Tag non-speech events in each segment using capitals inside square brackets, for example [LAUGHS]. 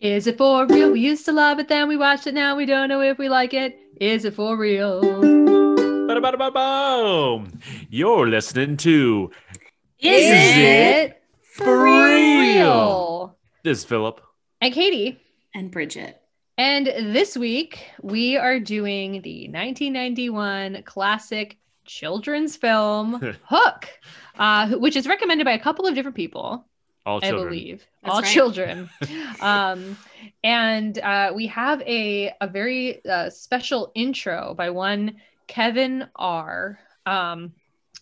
Is it for real? We used to love it, then we watched it. Now we don't know if we like it. Is it for real? Ba-da-ba-da-ba-boom. You're listening to Is, it for real? This is Philip. And Katie. and Bridget. And this week we are doing the 1991 classic children's film [LAUGHS] Hook, uh, which is recommended by a couple of different people. All I believe That's all right. children. [LAUGHS] um, and uh, we have a a very uh, special intro by one Kevin R. Um,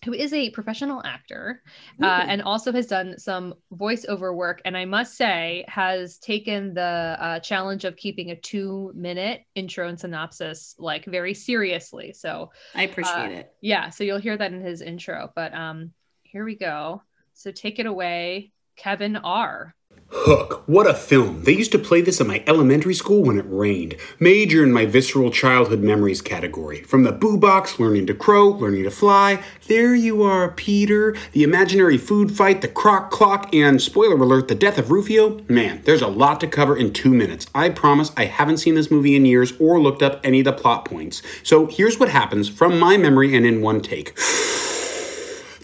who is a professional actor uh, and also has done some voiceover work and i must say has taken the uh, challenge of keeping a two minute intro and synopsis like very seriously so I appreciate Uh, it. yeah so you'll hear that in his intro but um here we go so take it away kevin r Hook, what a film. They used to play this at my elementary school when it rained. Major in my visceral childhood memories category. From the boo box, learning to crow, learning to fly. There you are, Peter. The imaginary food fight, the croc clock, and spoiler alert, the death of Rufio. Man, there's a lot to cover in two minutes. I promise I haven't seen this movie in years or looked up any of the plot points. So here's what happens from my memory and in one take. [SIGHS]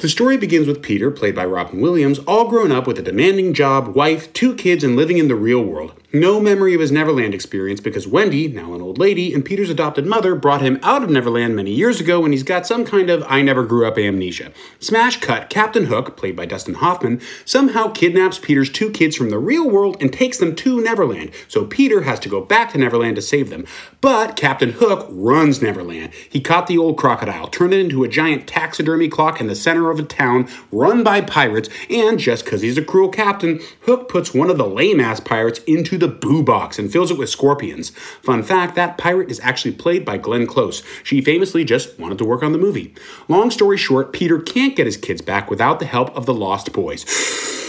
The story begins with Peter, played by Robin Williams, all grown up with a demanding job, wife, two kids, and living in the real world. No memory of his Neverland experience because Wendy, now an old lady, and Peter's adopted mother brought him out of Neverland many years ago and he's got some kind of I never grew up amnesia. Smash cut, Captain Hook, played by Dustin Hoffman, somehow kidnaps Peter's two kids from the real world and takes them to Neverland, so Peter has to go back to Neverland to save them. But Captain Hook runs Neverland. He caught the old crocodile, turned it into a giant taxidermy clock in the center of a town run by pirates, and just because he's a cruel captain, Hook puts one of the lame ass pirates into the boo box and fills it with scorpions. Fun fact that pirate is actually played by Glenn Close. She famously just wanted to work on the movie. Long story short, Peter can't get his kids back without the help of the Lost Boys. [SIGHS]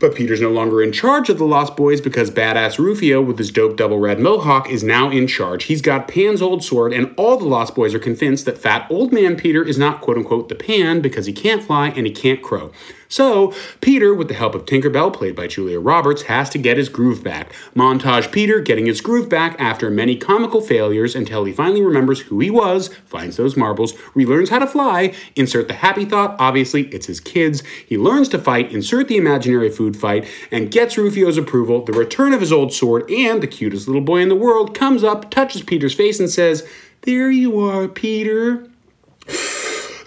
But Peter's no longer in charge of the Lost Boys because badass Rufio, with his dope double red mohawk, is now in charge. He's got Pan's old sword, and all the Lost Boys are convinced that fat old man Peter is not quote unquote the Pan because he can't fly and he can't crow. So, Peter, with the help of Tinkerbell, played by Julia Roberts, has to get his groove back. Montage Peter getting his groove back after many comical failures until he finally remembers who he was, finds those marbles, relearns how to fly, insert the happy thought, obviously, it's his kids. He learns to fight, insert the imaginary food fight, and gets Rufio's approval. The return of his old sword, and the cutest little boy in the world comes up, touches Peter's face, and says, There you are, Peter.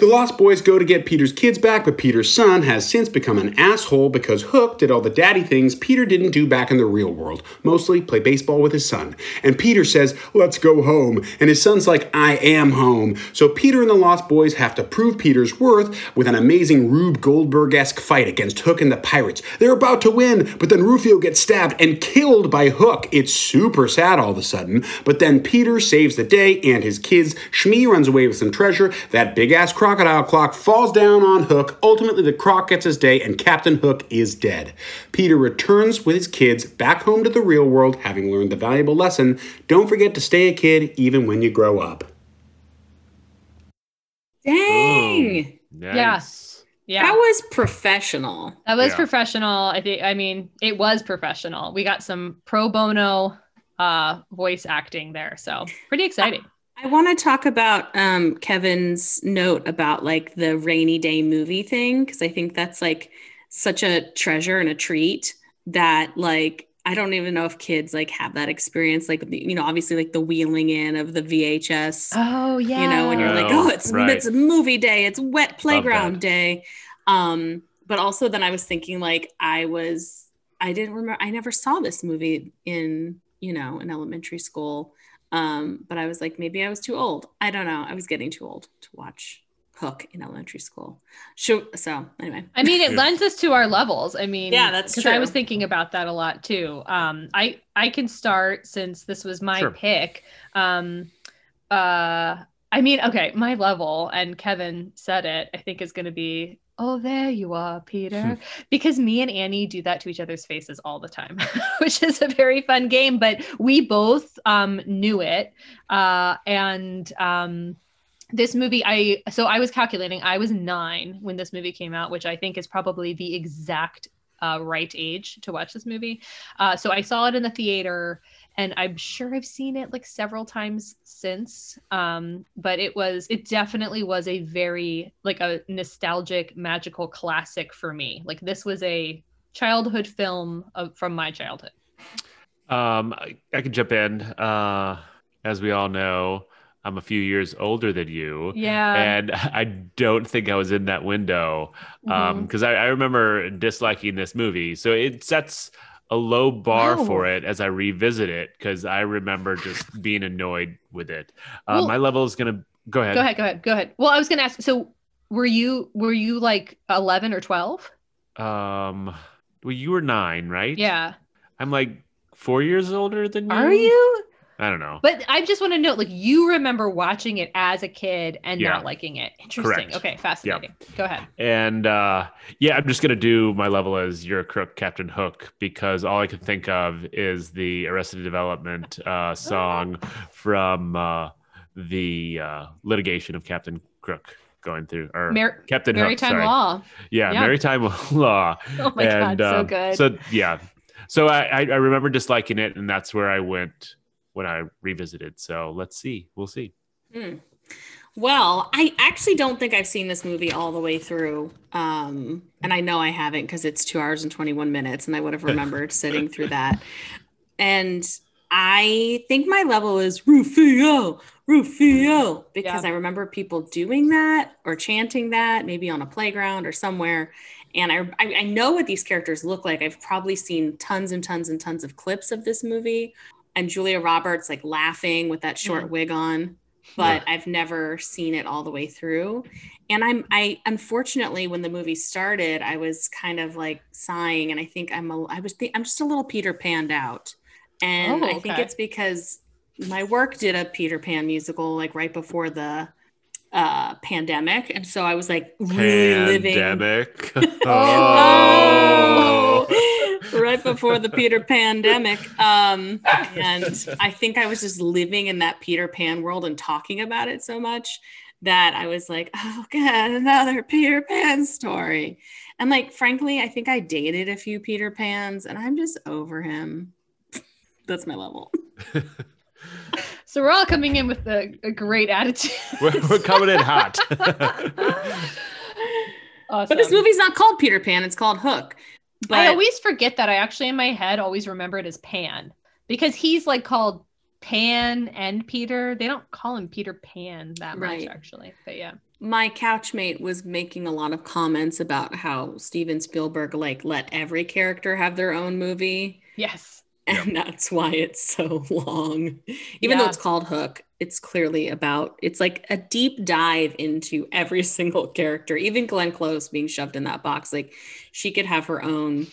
The Lost Boys go to get Peter's kids back, but Peter's son has since become an asshole because Hook did all the daddy things Peter didn't do back in the real world, mostly play baseball with his son. And Peter says, Let's go home. And his son's like, I am home. So Peter and the Lost Boys have to prove Peter's worth with an amazing Rube Goldberg esque fight against Hook and the pirates. They're about to win, but then Rufio gets stabbed and killed by Hook. It's super sad all of a sudden, but then Peter saves the day and his kids. Smee runs away with some treasure. That big ass crocodile clock falls down on Hook. Ultimately, the croc gets his day, and Captain Hook is dead. Peter returns with his kids back home to the real world, having learned the valuable lesson don't forget to stay a kid even when you grow up. Dang. Nice. yeah That was professional. that was Yeah. professional i think i mean it was professional we got some pro bono uh voice acting there so pretty exciting I want to talk about um, Kevin's note about like the rainy day movie thing because I think that's like such a treasure and a treat that like I don't even know if kids like have that experience like you know obviously like the wheeling in of the VHS oh yeah you know when you're like Oh, oh it's right. it's movie day it's wet playground day. Um but also then I was thinking like I was I didn't remember I never saw this movie in you know in elementary school um but I was like maybe I was too old I don't know I was getting too old to watch Hook in elementary school so so anyway I mean, it Yeah. lends us to our levels. I mean, Yeah, that's because I was thinking about that a lot too. Um, I I can start since this was my Sure. pick. Um, uh, I mean, okay, my level and Kevin said it. I think is going to be. Oh, there you are, Peter. because me and Annie do that to each other's faces all the time, [LAUGHS] which is a very fun game. But we both um, knew it, uh, and um, this movie i so i was calculating i was nine when this movie came out which i think is probably the exact uh, right age to watch this movie. Uh, so I saw it in the theater, and I'm sure I've seen it like several times since. Um, but it was, it definitely was a very like a nostalgic, magical classic for me. Like this was a childhood film of, from my childhood. Um, I, I can jump in. Uh, as we all know, I'm a few years older than you. Yeah. And [LAUGHS] I don't think I was in that window because I, I remember disliking this movie. So it sets a low bar for it as I revisit it because I remember just being annoyed with it. Uh, Well- my level is going to go ahead. Go ahead, go ahead, go ahead. Well, I was gonna ask. So, were you were you like eleven or twelve? Um, well, you were nine, right? Yeah. I'm like four years older than you. Are you? I don't know. But I just want to note, like, you remember watching it as a kid and Yeah. not liking it. Interesting. Correct. Okay, fascinating. Go ahead. And uh, yeah, I'm just gonna do my level as you're crook, Captain Hook, because all I can think of is the Arrested Development uh, song from uh, the uh, litigation of Captain Crook going through, or Mar- Captain Hook. Maritime sorry. Law. Yeah, Yeah. Maritime [LAUGHS] Law. Oh my god, so um, good. So yeah, so I I remember disliking it, and that's where I went when I revisited. So let's see, we'll see. Hmm. Well, I actually don't think I've seen this movie all the way through. Um, and I know I haven't because it's two hours and 21 minutes, and I would have [LAUGHS] remembered sitting through that. And I think my level is Rufio, Rufio, because Yeah. I remember people doing that or chanting that, maybe on a playground or somewhere. And I, I, I know what these characters look like. I've probably seen tons and tons and tons of clips of this movie. And Julia Roberts like laughing with that short wig on but I've never seen it all the way through. And I'm I unfortunately when the movie started, I was kind of like sighing, and I think I'm a I was think I'm just a little Peter Panned out, and Oh, I think it's because my work did a Peter Pan musical like right before the uh pandemic, and so I was like really living Pandemic. [LAUGHS] Oh, right before the Peter Pandemic. Um, and I think I was just living in that Peter Pan world and talking about it so much that I was like, [LAUGHS] oh, God, another Peter Pan story. And like, frankly, I think I dated a few Peter Pans and I'm just over him. [LAUGHS] That's my level. so we're all coming in with a, a great attitude. [LAUGHS] we're, we're coming in hot. awesome. But this movie's not called Peter Pan, it's called Hook. But I always forget that. I actually, in my head, always remember it as Pan because he's like called Pan and Peter. They don't call him Peter Pan that much, actually. But yeah. my couchmate was making a lot of comments about how Steven Spielberg like let every character have their own movie Yes. and that's why it's so [LAUGHS] long. Even though it's called Hook, it's clearly about it's like a deep dive into every [LAUGHS] single character. Even Glenn Close being shoved in that box like she could have her own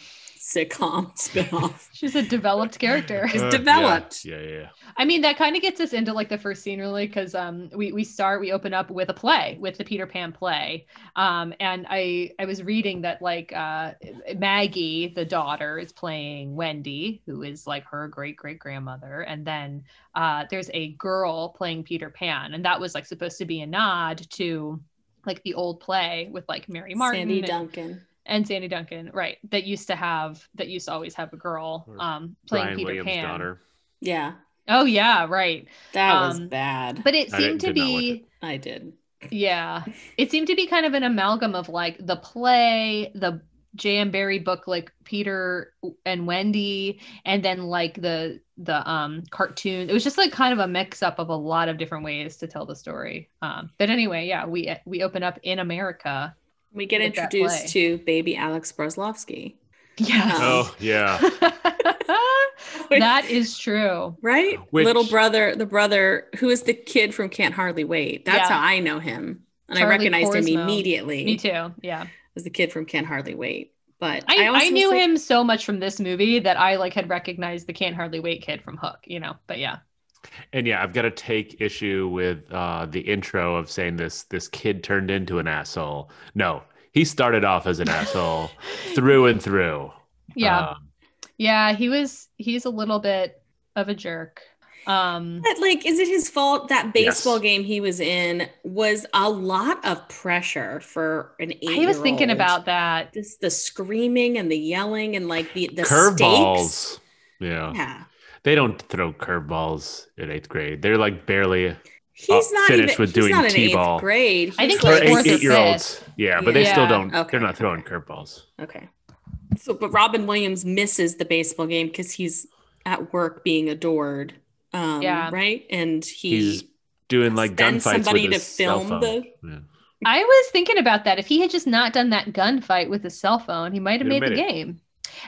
sitcom [LAUGHS] spinoff. She's a developed character. Is Uh, developed. Yeah, yeah, yeah. I mean, that kind of gets us into like the first scene, really, because um, we we start, we open up with a play, with the Peter Pan play, um, and I I was reading that like uh, Maggie, the daughter, is playing Wendy, who is like her great great grandmother, and then uh, there's a girl playing Peter Pan, and that was like supposed to be a nod to like the old play with like Mary Martin Sandy and- Duncan. And Sandy Duncan, right? That used to have that used to always have a girl um, playing Brian Peter Williams' Pan. daughter. Yeah. Oh yeah, right. That was Um, bad. But it seemed to did like be I did. yeah, it seemed to be kind of an amalgam of like the play, the J.M. Barrie book, like Peter and Wendy, and then like the the um cartoon. It was just like kind of a mix up of a lot of different ways to tell the story. Um, but anyway, yeah, we we open up in America. We get With introduced to baby Alex Broslovsky. Yeah. Um, oh, yeah. [LAUGHS] that is true. right? Which- Little brother, the brother who is the kid from Can't Hardly Wait. That's Yeah. how I know him. And Charlie I recognized him immediately Me too. Yeah. as the kid from Can't Hardly Wait. But I, I, also knew like- him so much from this movie that I like had recognized the can't hardly wait kid from Hook, you know. But yeah. And yeah, I've got to take issue with uh, the intro of saying this this kid turned into an asshole. No, he started off as an asshole [LAUGHS] through and through. Yeah. Um, yeah, he was he's a little bit of a jerk. Um, But like, is it his fault that baseball Yes. game he was in was a lot of pressure for an eight? I was thinking about that. this, the screaming and the yelling and like the the Curveballs. stakes. Yeah. Yeah, They don't throw curveballs in eighth grade. They're like barely he's Uh, not finished even. with he's doing not in T-ball. eighth grade. I think He's for he's like- eight, eight year olds. Yeah, but they still don't. Okay, They're not throwing curveballs. Okay. So, but Robin Williams misses the baseball game because he's at work being adored. Um, Yeah. Right. And he He's doing like sends gunfights somebody with to his cell film phone. the- Yeah. I was thinking about that. If he had just not done that gunfight with his cell phone, he might have He'd made the it. game.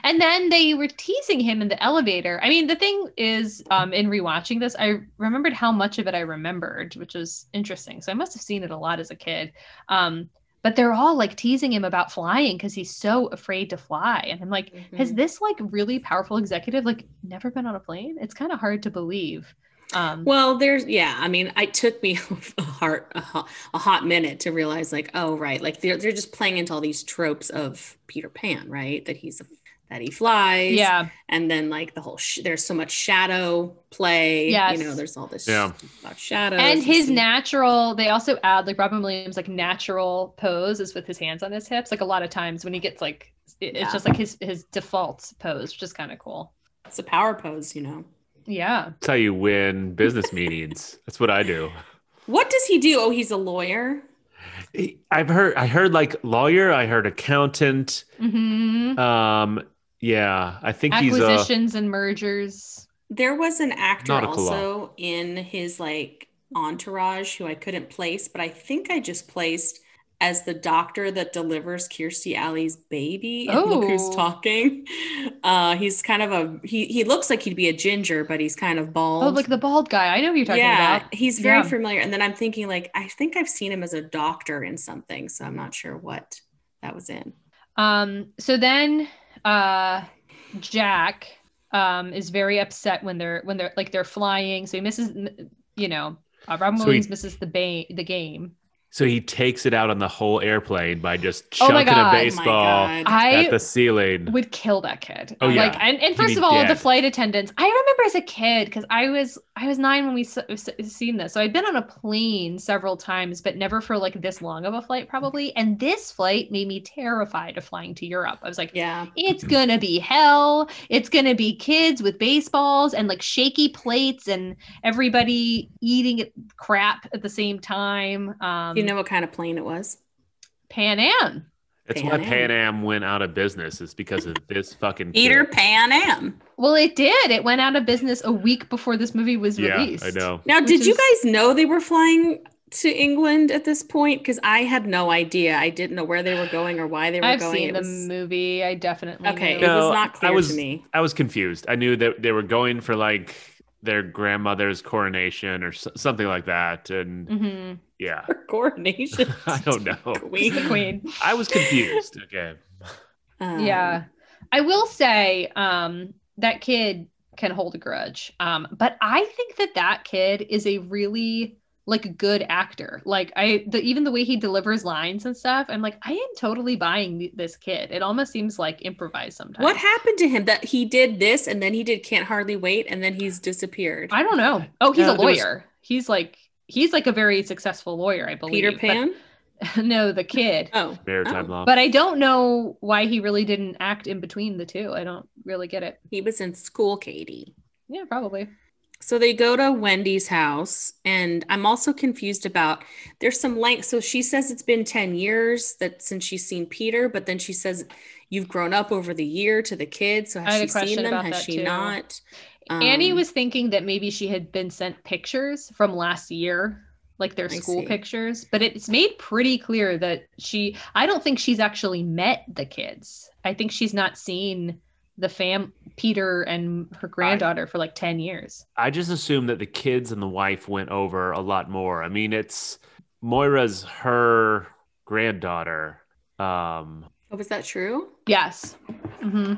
And then they were teasing him in the elevator. I mean, the thing is, um, in rewatching this, I remembered how much of it I remembered, which was interesting. So I must have seen it a lot as a kid. Um, but they're all like teasing him about flying because he's so afraid to fly. And I'm like, has Mhm. this like really powerful executive like never been on a plane? It's kind of hard to believe. Um, Well, there's yeah. I mean, it took me [LAUGHS] a heart a hot, a hot minute to realize like, oh right, like they're they're just playing into all these tropes of Peter Pan, right? That he's that he flies, yeah, and then like the whole sh- there's so much shadow play. Yes. you know, there's all this Yeah. about shadows and his see- natural they also add like robin williams like natural pose is with his hands on his hips like a lot of times when he gets like it's Yeah. just like his his default pose which is kind of cool it's a power pose, you know. yeah That's how you win business meetings. [LAUGHS] That's what I do. What does he do? Oh, he's a lawyer. I've heard. I heard like lawyer. I heard accountant. hmm Um. Yeah. I think he's a. acquisitions and mergers There was an actor also in his like entourage who I couldn't place, but I think I just placed as the doctor that delivers Kirstie Alley's baby. And Look who's Oh. talking. Uh, he's kind of a he. He looks like he'd be a ginger, but he's kind of bald. oh like the bald guy i know who you're talking yeah, about he's very Yeah. familiar. And then I'm thinking like I think I've seen him as a doctor in something, so I'm not sure what that was in. um so then uh jack um is very upset when they're when they're like they're flying. So he misses you know uh, robin he- williams misses the ba- the game So he takes it out on the whole airplane by just Oh chucking God. a Oh my baseball God. i at the ceiling. would kill that kid. Oh, yeah. Like, and, and first of all, the flight attendants. I remember as a kid because I was I was nine when we s- s- seen this, so I'd been on a plane several times, but never for like this long of a flight, probably. And this flight made me terrified of flying to Europe. I was like, Yeah. it's gonna be hell. It's gonna be kids with baseballs and like shaky plates and everybody eating crap at the same time. Um, Do you know what kind of plane it was? Pan Am. That's Pan why Am. Pan Am went out of business. Is because of this [LAUGHS] fucking Peter kid. Pan Am. Well, it did. It went out of business a week before this movie was Yeah, released. I know. Now, Which did you guys know they were flying to England at this point? Because I had no idea. I didn't know where they were going or why they were I've going. seen It the was- movie. I definitely Okay, knew. it was not I clear was- to me. I was confused. I knew that they were going for like their grandmother's coronation or s- something like that, and Mhm. Yeah, [LAUGHS] coronation. [LAUGHS] I don't know. [LAUGHS] Queen. Queen. I was confused. Okay. Um, yeah. I will say um, that kid can hold a grudge. Um, but I think that that kid is a really like a good actor. Like I, the, even the way he delivers lines and stuff, I'm like, I am totally buying th- this kid. It almost seems like improvised sometimes. What happened to him that he did this and then he did Can't Hardly Wait and then he's disappeared? I don't know. Oh, he's Yeah, a there was- lawyer. He's like he's like a very successful lawyer, I believe. Peter but- Pan? [LAUGHS] no, the kid. Oh. Maritime Oh. law. But I don't know why he really didn't act in between the two. I don't really get it. He was in school, Katie. Yeah, probably. So they go to Wendy's house, and I'm also confused about there's some length. So she says it's been 10 years that since she's seen Peter, but then she says you've grown up over the year to the kids. So I has had a she seen them? about Has she too. not? Annie Um, was thinking that maybe she had been sent pictures from last year, like their I school see. pictures, but it's made pretty clear that she, I don't think she's actually met the kids. I think she's not seen the fam, Peter and her granddaughter for like 10 years. I just assume that the kids and the wife went over a lot more. I mean, it's Moira's her granddaughter. Um, Oh, was that true? Yes. hmm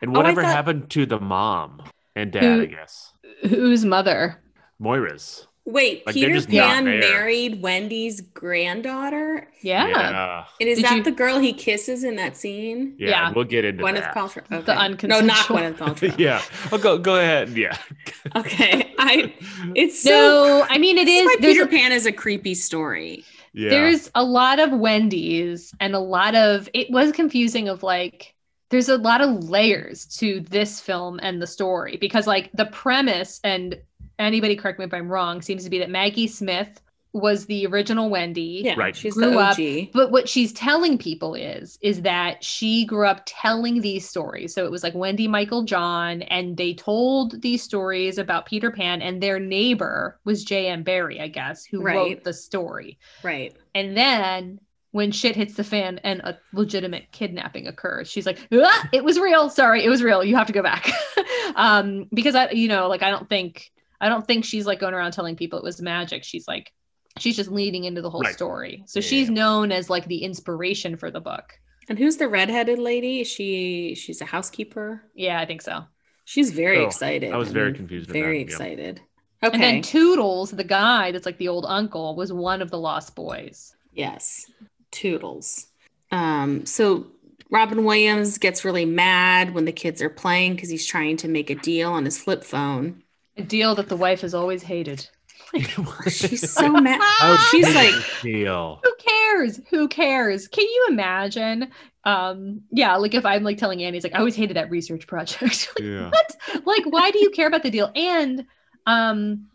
and Oh, whatever thought- happened to the mom and dad, Who- I guess. Whose mother? Moira's. Wait, Like, Peter Pan married Wendy's granddaughter? Yeah. Yeah. And is Did that you- the girl he kisses in that scene? Yeah, Yeah. We'll get into Gwyneth that. Paltrow. Okay. The No, not unconsensual- Gwyneth Paltrow. [LAUGHS] yeah. Well, go go ahead. Yeah. [LAUGHS] Okay, I. It's so. No, I mean it this is. why There's Peter a, Pan is a creepy story. yeah. there's a lot of Wendy's and a lot of it was confusing of like there's a lot of layers to this film and the story because like the premise and anybody correct me if I'm wrong seems to be that Maggie Smith was the original Wendy. Yeah, Right. She's Grew the up, But what she's telling people is is that she grew up telling these stories. So it was like Wendy Michael John and they told these stories about Peter Pan and their neighbor was J.M. Barrie, I guess, who Right. wrote the story. right. And then when shit hits the fan and a legitimate kidnapping occurs, she's like, "Ah, "It was real. Sorry, it was real. You have to go back." [LAUGHS] um, because I, you know, like I don't think I don't think she's like going around telling people it was magic. She's like, she's just leading into the whole Right. story. So Yeah. she's known as like the inspiration for the book. And who's the redheaded lady? Is she she's a housekeeper. Yeah, I think so. She's very Oh, excited. I was very confused with Very that, yeah. excited. Okay. And then Toodles, the guy that's like the old uncle, was one of the lost boys. yes. Toodles. Um, so Robin Williams gets really mad when the kids are playing because he's trying to make a deal on his flip phone. A deal that the wife has always hated. [LAUGHS] [LAUGHS] She's so mad. Oh, She's like, you feel. who cares who cares can you imagine um yeah like if i'm like telling annie's like i always hated that research project [LAUGHS] like, Yeah. what like why do you care about the deal and um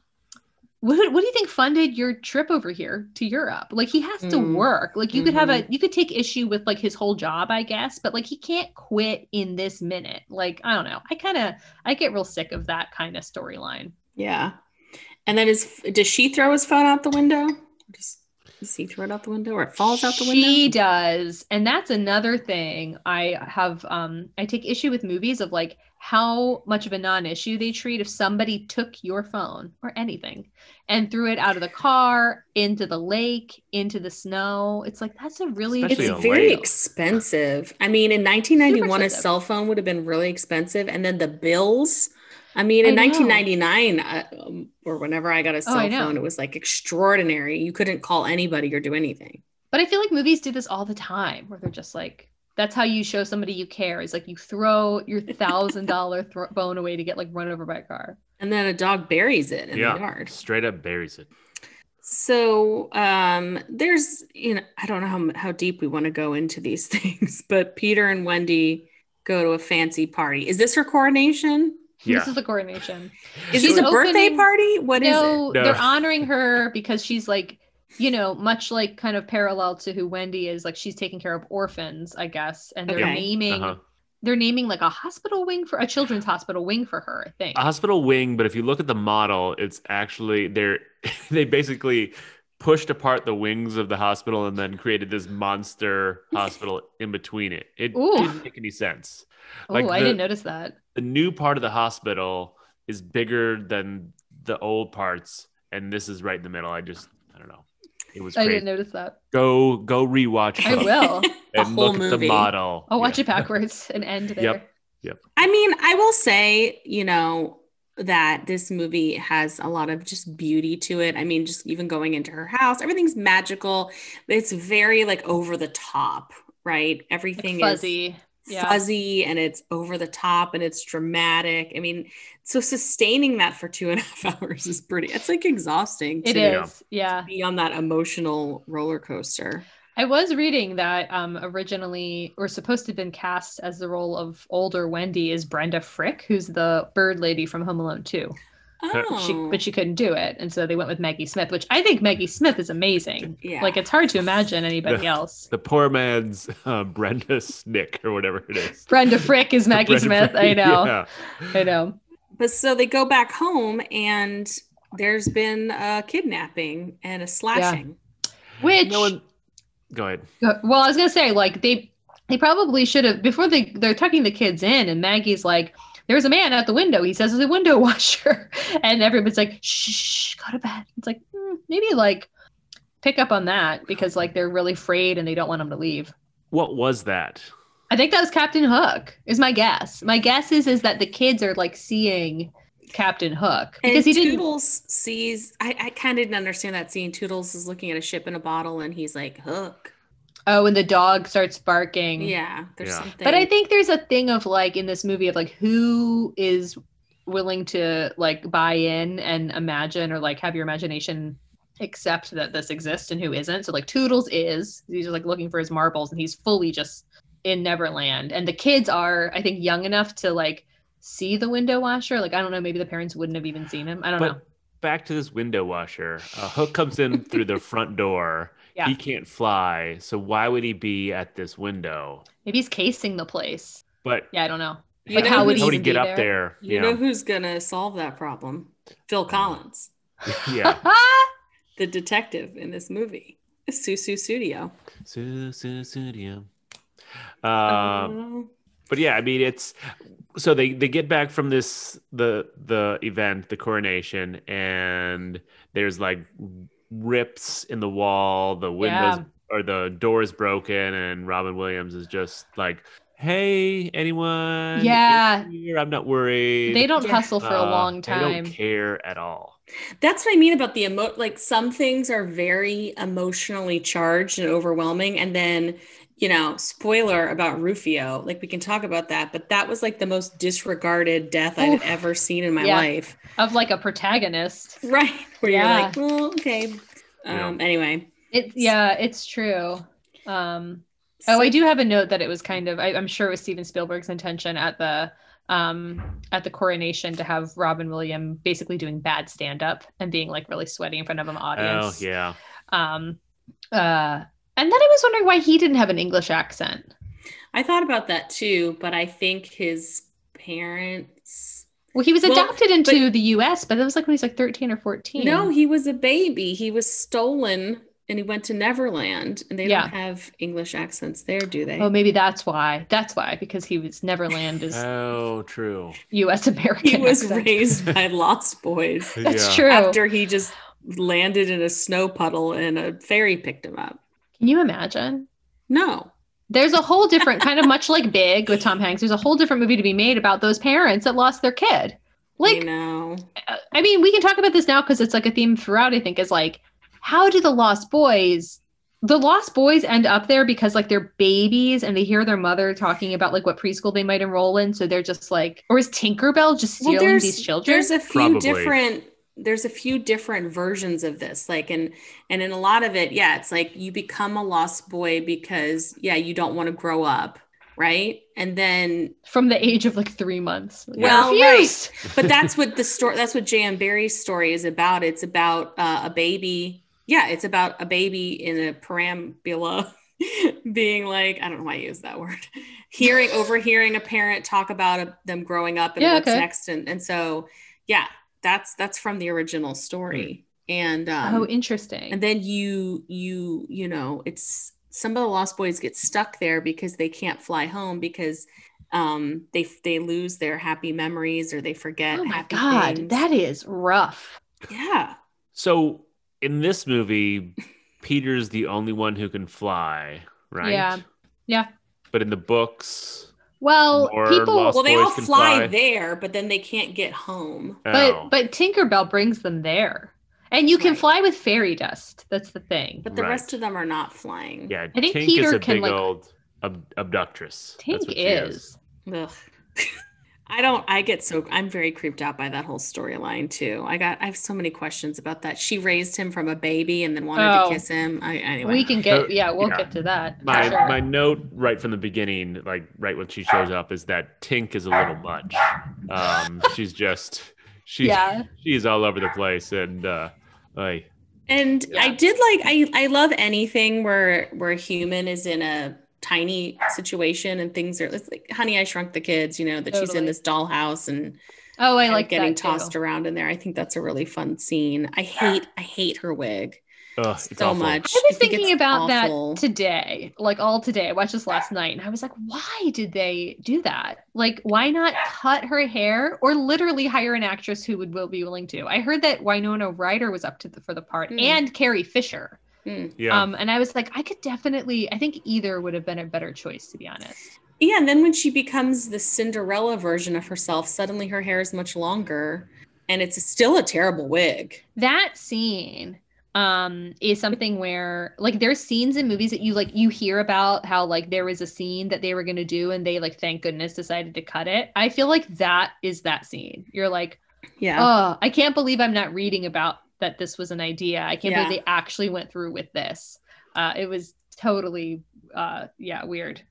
what, what do you think funded your trip over here to Europe? Like he has to Mm. work. Like you could have a you could take issue with like his whole job, I guess, but like he can't quit in this minute. Like I don't know. I kind of I get real sick of that kind of storyline. yeah. And then is does she throw his phone out the window? Does, does he throw it out the window or it falls out the window? She does. And that's another thing I have um I take issue with movies of like how much of a non-issue they treat if somebody took your phone or anything and threw it out of the car, into the lake, into the snow. It's like that's a really Especially It's very lake. expensive. I mean, in 1991, a cell phone would have been really expensive. And then the bills. I mean, in I 1999, uh, um, or whenever I got a Oh, cell know. phone, it was like extraordinary. You couldn't call anybody or do anything. But I feel like movies do this all the time where they're just like, that's how you show somebody you care is like you throw your thousand dollar thro- phone away to get like run over by a car. And then a dog buries it in yeah. the yard. Straight up buries it. So um, there's, you know, I don't know how, how deep we want to go into these [LAUGHS] things, but Peter and Wendy go to a fancy party. Is this her coronation? Yeah. This is the coronation. Is She's this a birthday party? What is no, it? No. they're honoring her because she's like, you know, much like kind of parallel to who Wendy is. Like she's taking care of orphans, I guess, and they're Okay. naming Uh-huh. they're naming like a hospital wing for a children's hospital wing for her. I think. a hospital wing but if you look at the model it's actually they're [LAUGHS] they basically pushed apart the wings of the hospital and then created this monster hospital in between it it Ooh. didn't make any sense oh, like I didn't notice that. the new part of the hospital is bigger than the old parts and this is right in the middle i just i don't know it was I crazy didn't notice that. go go rewatch I Hook will. The and [LAUGHS] whole look at the movie. model I'll watch Yeah. it backwards [LAUGHS] and end there. Yep. Yep. I mean, I will say, you know, that this movie has a lot of just beauty to it. I mean, just even going into her house, everything's magical. It's very like over the top, right? Like Everything fuzzy. is Yeah. fuzzy and it's over the top and it's dramatic. I mean, so sustaining that for two and a half [LAUGHS] hours is pretty, it's like exhausting It to is. Yeah. be on that emotional roller coaster. I was reading that um, originally or supposed to have been cast as the role of older Wendy is Brenda Frick, who's the bird lady from Home Alone 2. Oh, She, but she couldn't do it. And so they went with Maggie Smith, which I think Maggie Smith is amazing. Yeah. Like it's hard to imagine anybody Yeah. else. the poor man's uh, brenda snick or whatever it is Brenda Frick is Maggie Brenda Smith. I know. yeah. I know. But so they go back home and there's been a kidnapping and a slashing. Yeah. Which no one go ahead Uh, Well, I was gonna say, like they they probably should have before they they're tucking the kids in, and Maggie's like, "There's a man at the window." He says, "It's a window [LAUGHS] washer," and everybody's like, "Shh, shh, go to bed." It's like hmm, maybe like pick up on that because like they're really afraid and they don't want him to leave. what was that I think that was Captain Hook. Is my guess. My guess is is that the kids are like seeing Captain Hook And because he didn't. Toodles sees, I, I kind of didn't understand that scene. Toodles is looking at a ship in a bottle and he's like, Hook. Oh, and the dog starts barking. Yeah, there's Yeah. something. But I think there's a thing of like in this movie of like who is willing to like buy in and imagine or like have your imagination accept that this exists and who isn't. So like Toodles is he's just like looking for his marbles and he's fully just in Neverland. And the kids are, I think, young enough to like see the window washer. Like I don't know, maybe the parents wouldn't have even seen him. I don't But know. back to this window washer. Uh, Hook comes in through the front door. Yeah. He can't fly, so why would he be at this window? Maybe he's casing the place. But Yeah, I don't know. You Like know how would who's- how would he even get be up there? there? You know who's gonna solve that problem? Phil Collins, [LAUGHS] yeah. [LAUGHS] the detective in this movie. Sussudio. Su- su- Studio. Uh, Um, but yeah, I mean it's so they they get back from this the the event, the coronation, and there's like rips in the wall, the windows or the doors broken, and Robin Williams is just like, "Hey, anyone? Yeah. here? I'm not worried." They don't Yeah. hustle for a Uh, long They time. don't care at all. That's what I mean about the emo like some things are very emotionally charged and overwhelming. And then, you know, spoiler about Rufio, like we can talk about that, but that was like the most disregarded death I've ever seen in my Yeah. life. Of like a protagonist. Right. [LAUGHS] Where Yeah. you're like, well, okay. Yeah. Um, anyway. It yeah, it's true. Um Oh, I do have a note that it was kind of I, I'm sure it was Steven Spielberg's intention at the um at the coronation to have Robin Williams basically doing bad stand up and being like really sweaty in front of an audience. Oh yeah. Um uh and then I was wondering why he didn't have an English accent. I thought about that too, but I think his parents Well, he was Well, adopted into the US, but that was like when he was like 13 or 14. No, he was a baby. He was stolen and he went to Neverland and they Yeah. don't have English accents there, do they? Oh, maybe that's why. That's why because he was Neverland is Oh, true. US American. he was accent. raised by [LAUGHS] lost boys That's Yeah. true. after he just landed in a snow puddle and a fairy picked him up. Can you imagine? No. There's a whole different kind of much like [LAUGHS] Big with Tom Hanks. There's a whole different movie to be made about those parents that lost their kid. I Like, know. uh, I mean, we can talk about this now because it's like a theme throughout. I think is like, how do the Lost Boys? The Lost Boys end up there because like they're babies and they hear their mother talking about like what preschool they might enroll in. So they're just like, or is Tinkerbell just stealing there's these children? there's a few Probably. different there's a few different versions of this like and and in a lot of it yeah it's like you become a lost boy because yeah you don't want to grow up right and then From the age of like three months. Well, refuse. [LAUGHS] but that's what the story that's what j.m Barrie's story is about it's about uh, a baby yeah it's about a baby in a perambula [LAUGHS] being like i don't know why i use that word [LAUGHS] hearing overhearing a parent talk about uh them growing up and Yeah, what's okay. next and, and so yeah that's that's from the original story and um oh, interesting. and then you you you know it's some of the lost boys get stuck there because they can't fly home because um they they lose their happy memories or they forget oh my happy god, things. that is rough. yeah So in this movie, [LAUGHS] Peter's the only one who can fly, right? Yeah. Yeah. But in the books, Well, More people Lost well they Boys all fly, fly. there but then they can't get home but oh, but Tinkerbell brings them there. And you can Right. fly with fairy dust. That's the thing. but the Right. rest of them are not flying yeah, I think Tink Peter is a can, big like- old ab- abductress. That's Tink what she is. Ugh. [LAUGHS] I don't I get so I'm very creeped out by that whole storyline too. I got I have so many questions about that. She raised him from a baby and then wanted Oh. to kiss him. I anyway. We can get So, yeah, we'll yeah. get to that. My sure. my note right from the beginning, like right when she shows up, is that Tink is a little much. Um, she's just she Yeah. she's all over the place, and uh, I And Yeah. I did like I I love anything where where a human is in a tiny situation and things are it's like honey I shrunk the kids, you know, that she's in this dollhouse and Oh, I and like getting that too. tossed around in there. I think that's a really fun scene. I hate I hate her wig ugh, so awful. much. I was think thinking it's about awful. that today, like all today. I watched this last night and I was like, why did they do that? Like, why not cut her hair or literally hire an actress who would will be willing to? I heard that Winona Ryder was up to the, for the part Hmm. and Carrie Fisher. Mm. Yeah, Um, and I was like, I could definitely, I think either would have been a better choice, to be honest. Yeah, and then when she becomes the Cinderella version of herself, suddenly her hair is much longer and it's still a terrible wig. That scene um is something where like there's scenes in movies that you like you hear about how like there was a scene that they were going to do and they like thank goodness decided to cut it i feel like that is that scene you're like Yeah. oh i can't believe i'm not reading about that this was an idea i can't Yeah. believe they actually went through with this uh it was totally uh yeah weird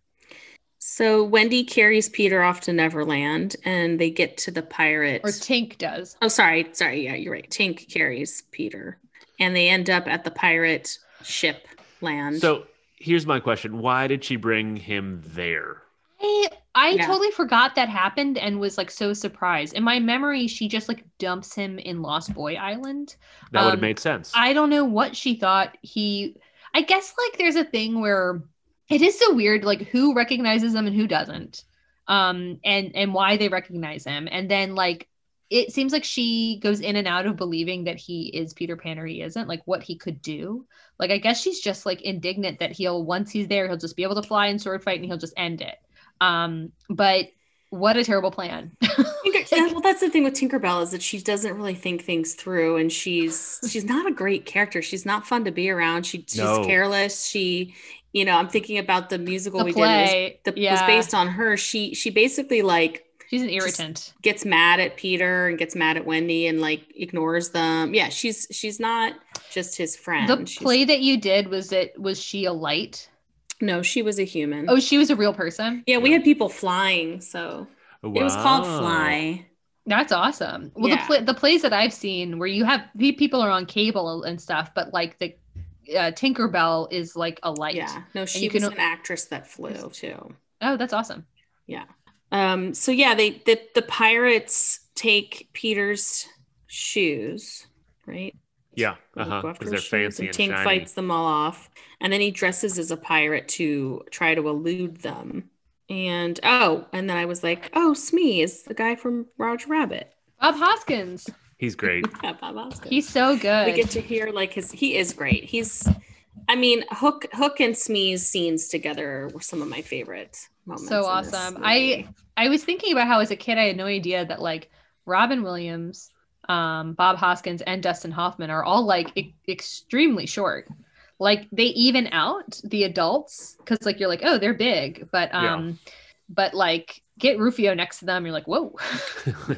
So Wendy carries Peter off to Neverland and they get to the pirate. or tink does oh, sorry. Sorry. Yeah, you're right. Tink carries Peter and they end up at the pirate ship land. So here's my question: Why did she bring him there? I, I Yeah. totally forgot that happened and was like so surprised. In my memory, she just like dumps him in Lost Boy Island. That would have Um, made sense. I don't know what she thought he. I guess like there's a thing where it is so weird, like who recognizes him and who doesn't, um, and and why they recognize him, and then like it seems like she goes in and out of believing that he is Peter Pan or he isn't, like what he could do. Like I guess she's just like indignant that he'll once he's there, he'll just be able to fly and sword fight and he'll just end it. Um, but what a terrible plan. Tinker- yeah, [LAUGHS] well, that's the thing with Tinkerbell is that she doesn't really think things through, and she's she's not a great character. She's not fun to be around. She, she's No. careless. She, you know, I'm thinking about the musical the we play, did. It was, the, yeah, was based on her. She she basically like she's an irritant. gets mad at Peter and gets mad at Wendy and like ignores them. Yeah, she's she's not just his friend. the She's- play that you did was it was she a light? No, she was a human. Oh, she was a real person. yeah, we had people flying, so it was called Fly. That's awesome. Well, the Yeah. pla the plays that I've seen where you have the people are on cable and stuff, but like the uh, Tinkerbell is like a light. Yeah, no, she you was can- an actress that flew too. Oh, that's awesome. Yeah. Um, so yeah, they the, the pirates take Peter's shoes, right? Yeah, They huh. after Because they're his shoes, fancy and, Tink shiny. fights them all off, and then he dresses as a pirate to try to elude them. And oh, and then I was like, oh, Smee is the guy from Roger Rabbit. Bob Hoskins. He's great. [LAUGHS] Yeah, Bob Hoskins. He's so good. we get to hear like his. He is great. He's. I mean, Hook, Hook, and Smee's scenes together were some of my favorite moments. so awesome. I I was thinking about how as a kid I had no idea that like Robin Williams, um, Bob Hoskins, and Dustin Hoffman are all like e- extremely short. Like they even out the adults because like you're like oh they're big, but Yeah. um, but like get Rufio next to them, you're like whoa. [LAUGHS]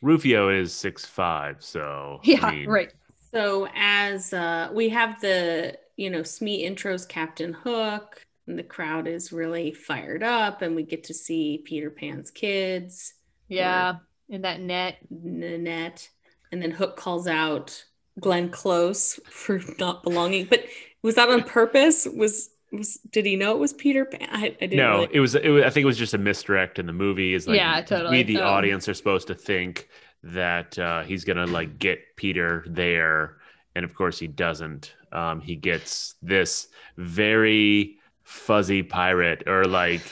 Rufio is six five, so I yeah mean, right. So as uh, we have the you know Smee intros Captain Hook, and the crowd is really fired up, and we get to see Peter Pan's kids, yeah in that net Nanette, and then Hook calls out Glenn Close for not belonging. But was that on purpose? Was was did he know it was Peter Pan? I, I didn't. No, really- it was, it was. I think it was just a misdirect in the movie. Is like Yeah, totally. we, the audience, are supposed to think that uh, he's gonna like get Peter there, and of course he doesn't. Um, he gets this very fuzzy pirate, or like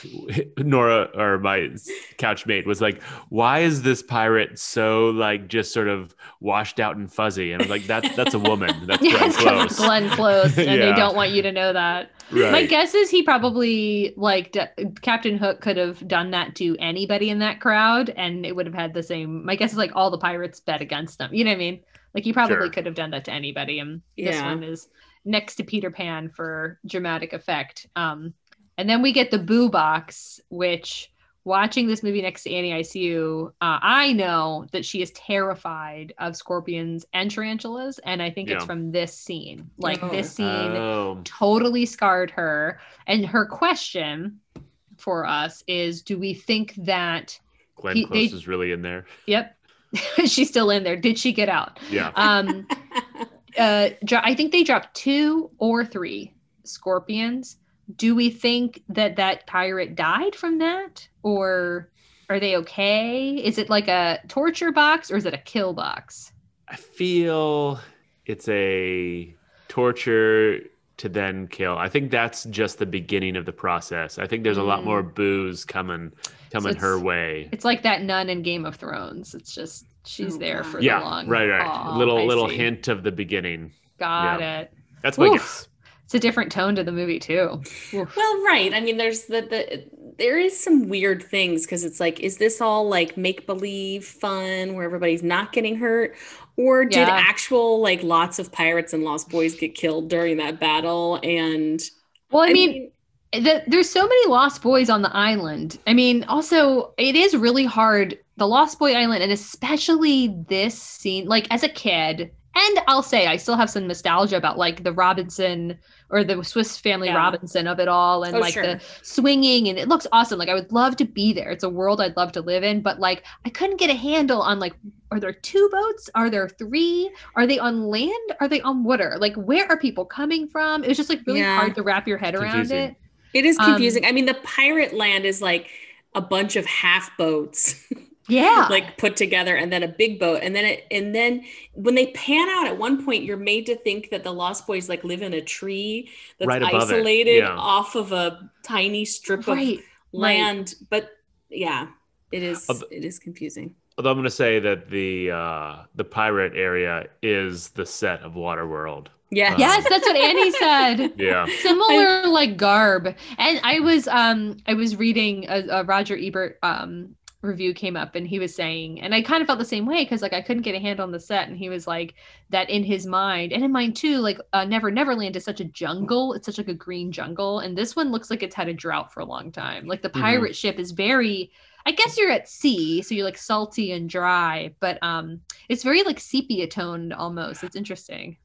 Nora or my couchmate was like, "Why is this pirate so like just sort of washed out and fuzzy?" And I was like, "That's that's a woman. [LAUGHS] That's yeah Glenn it's 'cause Close." it's Glenn Close and they [LAUGHS] don't want you to know that. Right. My guess is he probably like d- Captain Hook could have done that to anybody in that crowd, and it would have had the same. My guess is like all the pirates bet against them. You know what I mean? Like he probably Sure. could have done that to anybody, and this one is next to Peter Pan for dramatic effect. Um, and then we get the Boo Box, which watching this movie next to Annie ICU, uh, I know that she is terrified of scorpions and tarantulas, and I think it's from this scene. Like Oh. this scene Oh, totally scarred her. And her question for us is do we think that, Glenn He- Close they- is really in there. yep, [LAUGHS] she's still in there? Did she get out? Yeah. Um, [LAUGHS] uh, I think they dropped two or three scorpions. Do we think that that pirate died from that? Or are they okay? Is it like a torture box or is it a kill box? I feel it's a torture to then kill. I think that's just the beginning of the process. I think there's a lot Mm. more booze coming coming it's- her way. It's like that nun in Game of Thrones. It's just she's there for Yeah, the long. Yeah, right, right. Aw, little I little see. hint of the beginning. Got Yeah. it. That's my Oof. guess. It's a different tone to the movie too. Oof. Well, right. I mean, there's the the there is some weird things because it's like, is this all like make believe fun where everybody's not getting hurt, or did Yeah. actual like lots of pirates and lost boys get killed during that battle? And Well, I mean, the, there's so many lost boys on the island. I mean, also it is really hard. The Lost Boy Island, and especially this scene, like as a kid, and I'll say I still have some nostalgia about like the Robinson or the Swiss Family Yeah. Robinson of it all, and Oh, like sure. the swinging, and it looks awesome. Like I would love to be there. It's a world I'd love to live in, but like I couldn't get a handle on like, are there two boats? Are there three? Are they on land? Are they on water? Like where are people coming from? It was just like really Yeah. hard to wrap your head around Confusing. it. It is Um, confusing. I mean, the pirate land is like a bunch of half boats. [LAUGHS] Yeah. like put together and then a big boat and then it and then when they pan out at one point you're made to think that the lost boys like live in a tree that's Right isolated yeah. off of a tiny strip right. of land but yeah it is Of- it is confusing Although I'm going to say that the uh, the pirate area is the set of Waterworld. Yeah Uh, Yes, that's what Annie [LAUGHS] said. Yeah. Similar like garb. And I was um I was reading a, a Roger Ebert um review came up and he was saying and I kind of felt the same way because like I couldn't get a hand on the set and he was like that in his mind and in mine too like uh, Never Neverland is such a jungle it's such like a green jungle and this one looks like it's had a drought for a long time like the Mhm. pirate ship is very I guess you're at sea so you're like salty and dry but um it's very like sepia toned almost it's interesting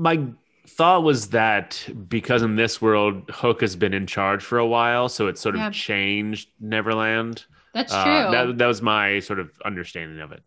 My thought was that because in this world Hook has been in charge for a while, so it sort of Yeah. changed Neverland. that's Uh, true that, that was my sort of understanding of it.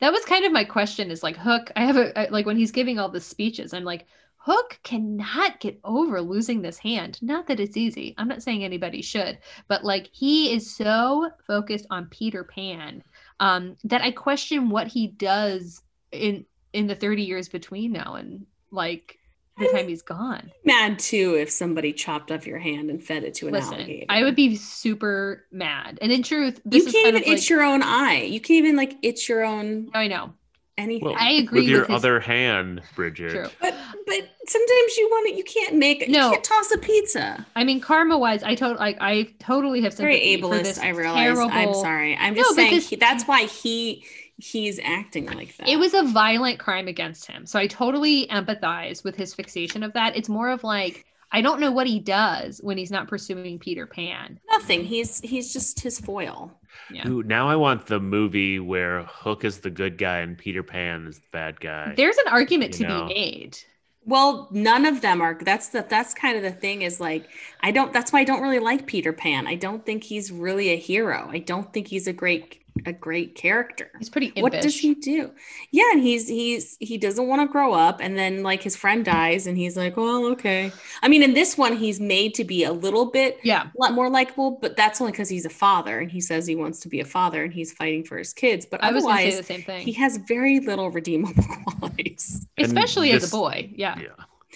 that was kind of my question is like hook i have a like when he's giving all the speeches i'm like hook cannot get over losing this hand not that it's easy i'm not saying anybody should but like he is so focused on peter pan um that i question what he does in in the 30 years between now and like the time he's gone. mad too if somebody chopped off your hand and fed it to an listen alligator. I would be super mad. And in truth this you is can't kind even of like, itch your own eye. You can't even like itch your own i know. anything. Well, I agree with your with his- other hand, Bridget. true. But but sometimes you want to you can't make No. you can't toss a pizza. I mean, karma wise, I totally like I totally have very sympathy for ableist this i realize. I'm sorry. I'm No, just saying because- he, that's why he he's acting like that It was a violent crime against him, so I totally empathize with his fixation of that. It's more of like I don't know what he does when he's not pursuing Peter Pan. nothing he's he's just his foil Yeah, Ooh, now I want the movie where Hook is the good guy and Peter Pan is the bad guy. there's an argument You to know. be made. well none of them are that's the that's kind of the thing is like i don't that's why i don't really like peter pan i don't think he's really a hero i don't think he's a great a great character He's pretty impish. what does he do yeah and he's he's he doesn't want to grow up and then like his friend dies and he's like well okay i mean in this one he's made to be a little bit Yeah, a lot more likable but that's only because he's a father and he says he wants to be a father and he's fighting for his kids but I was going to say otherwise the same thing, he has very little redeemable [LAUGHS] qualities And especially as a boy. Yeah. yeah.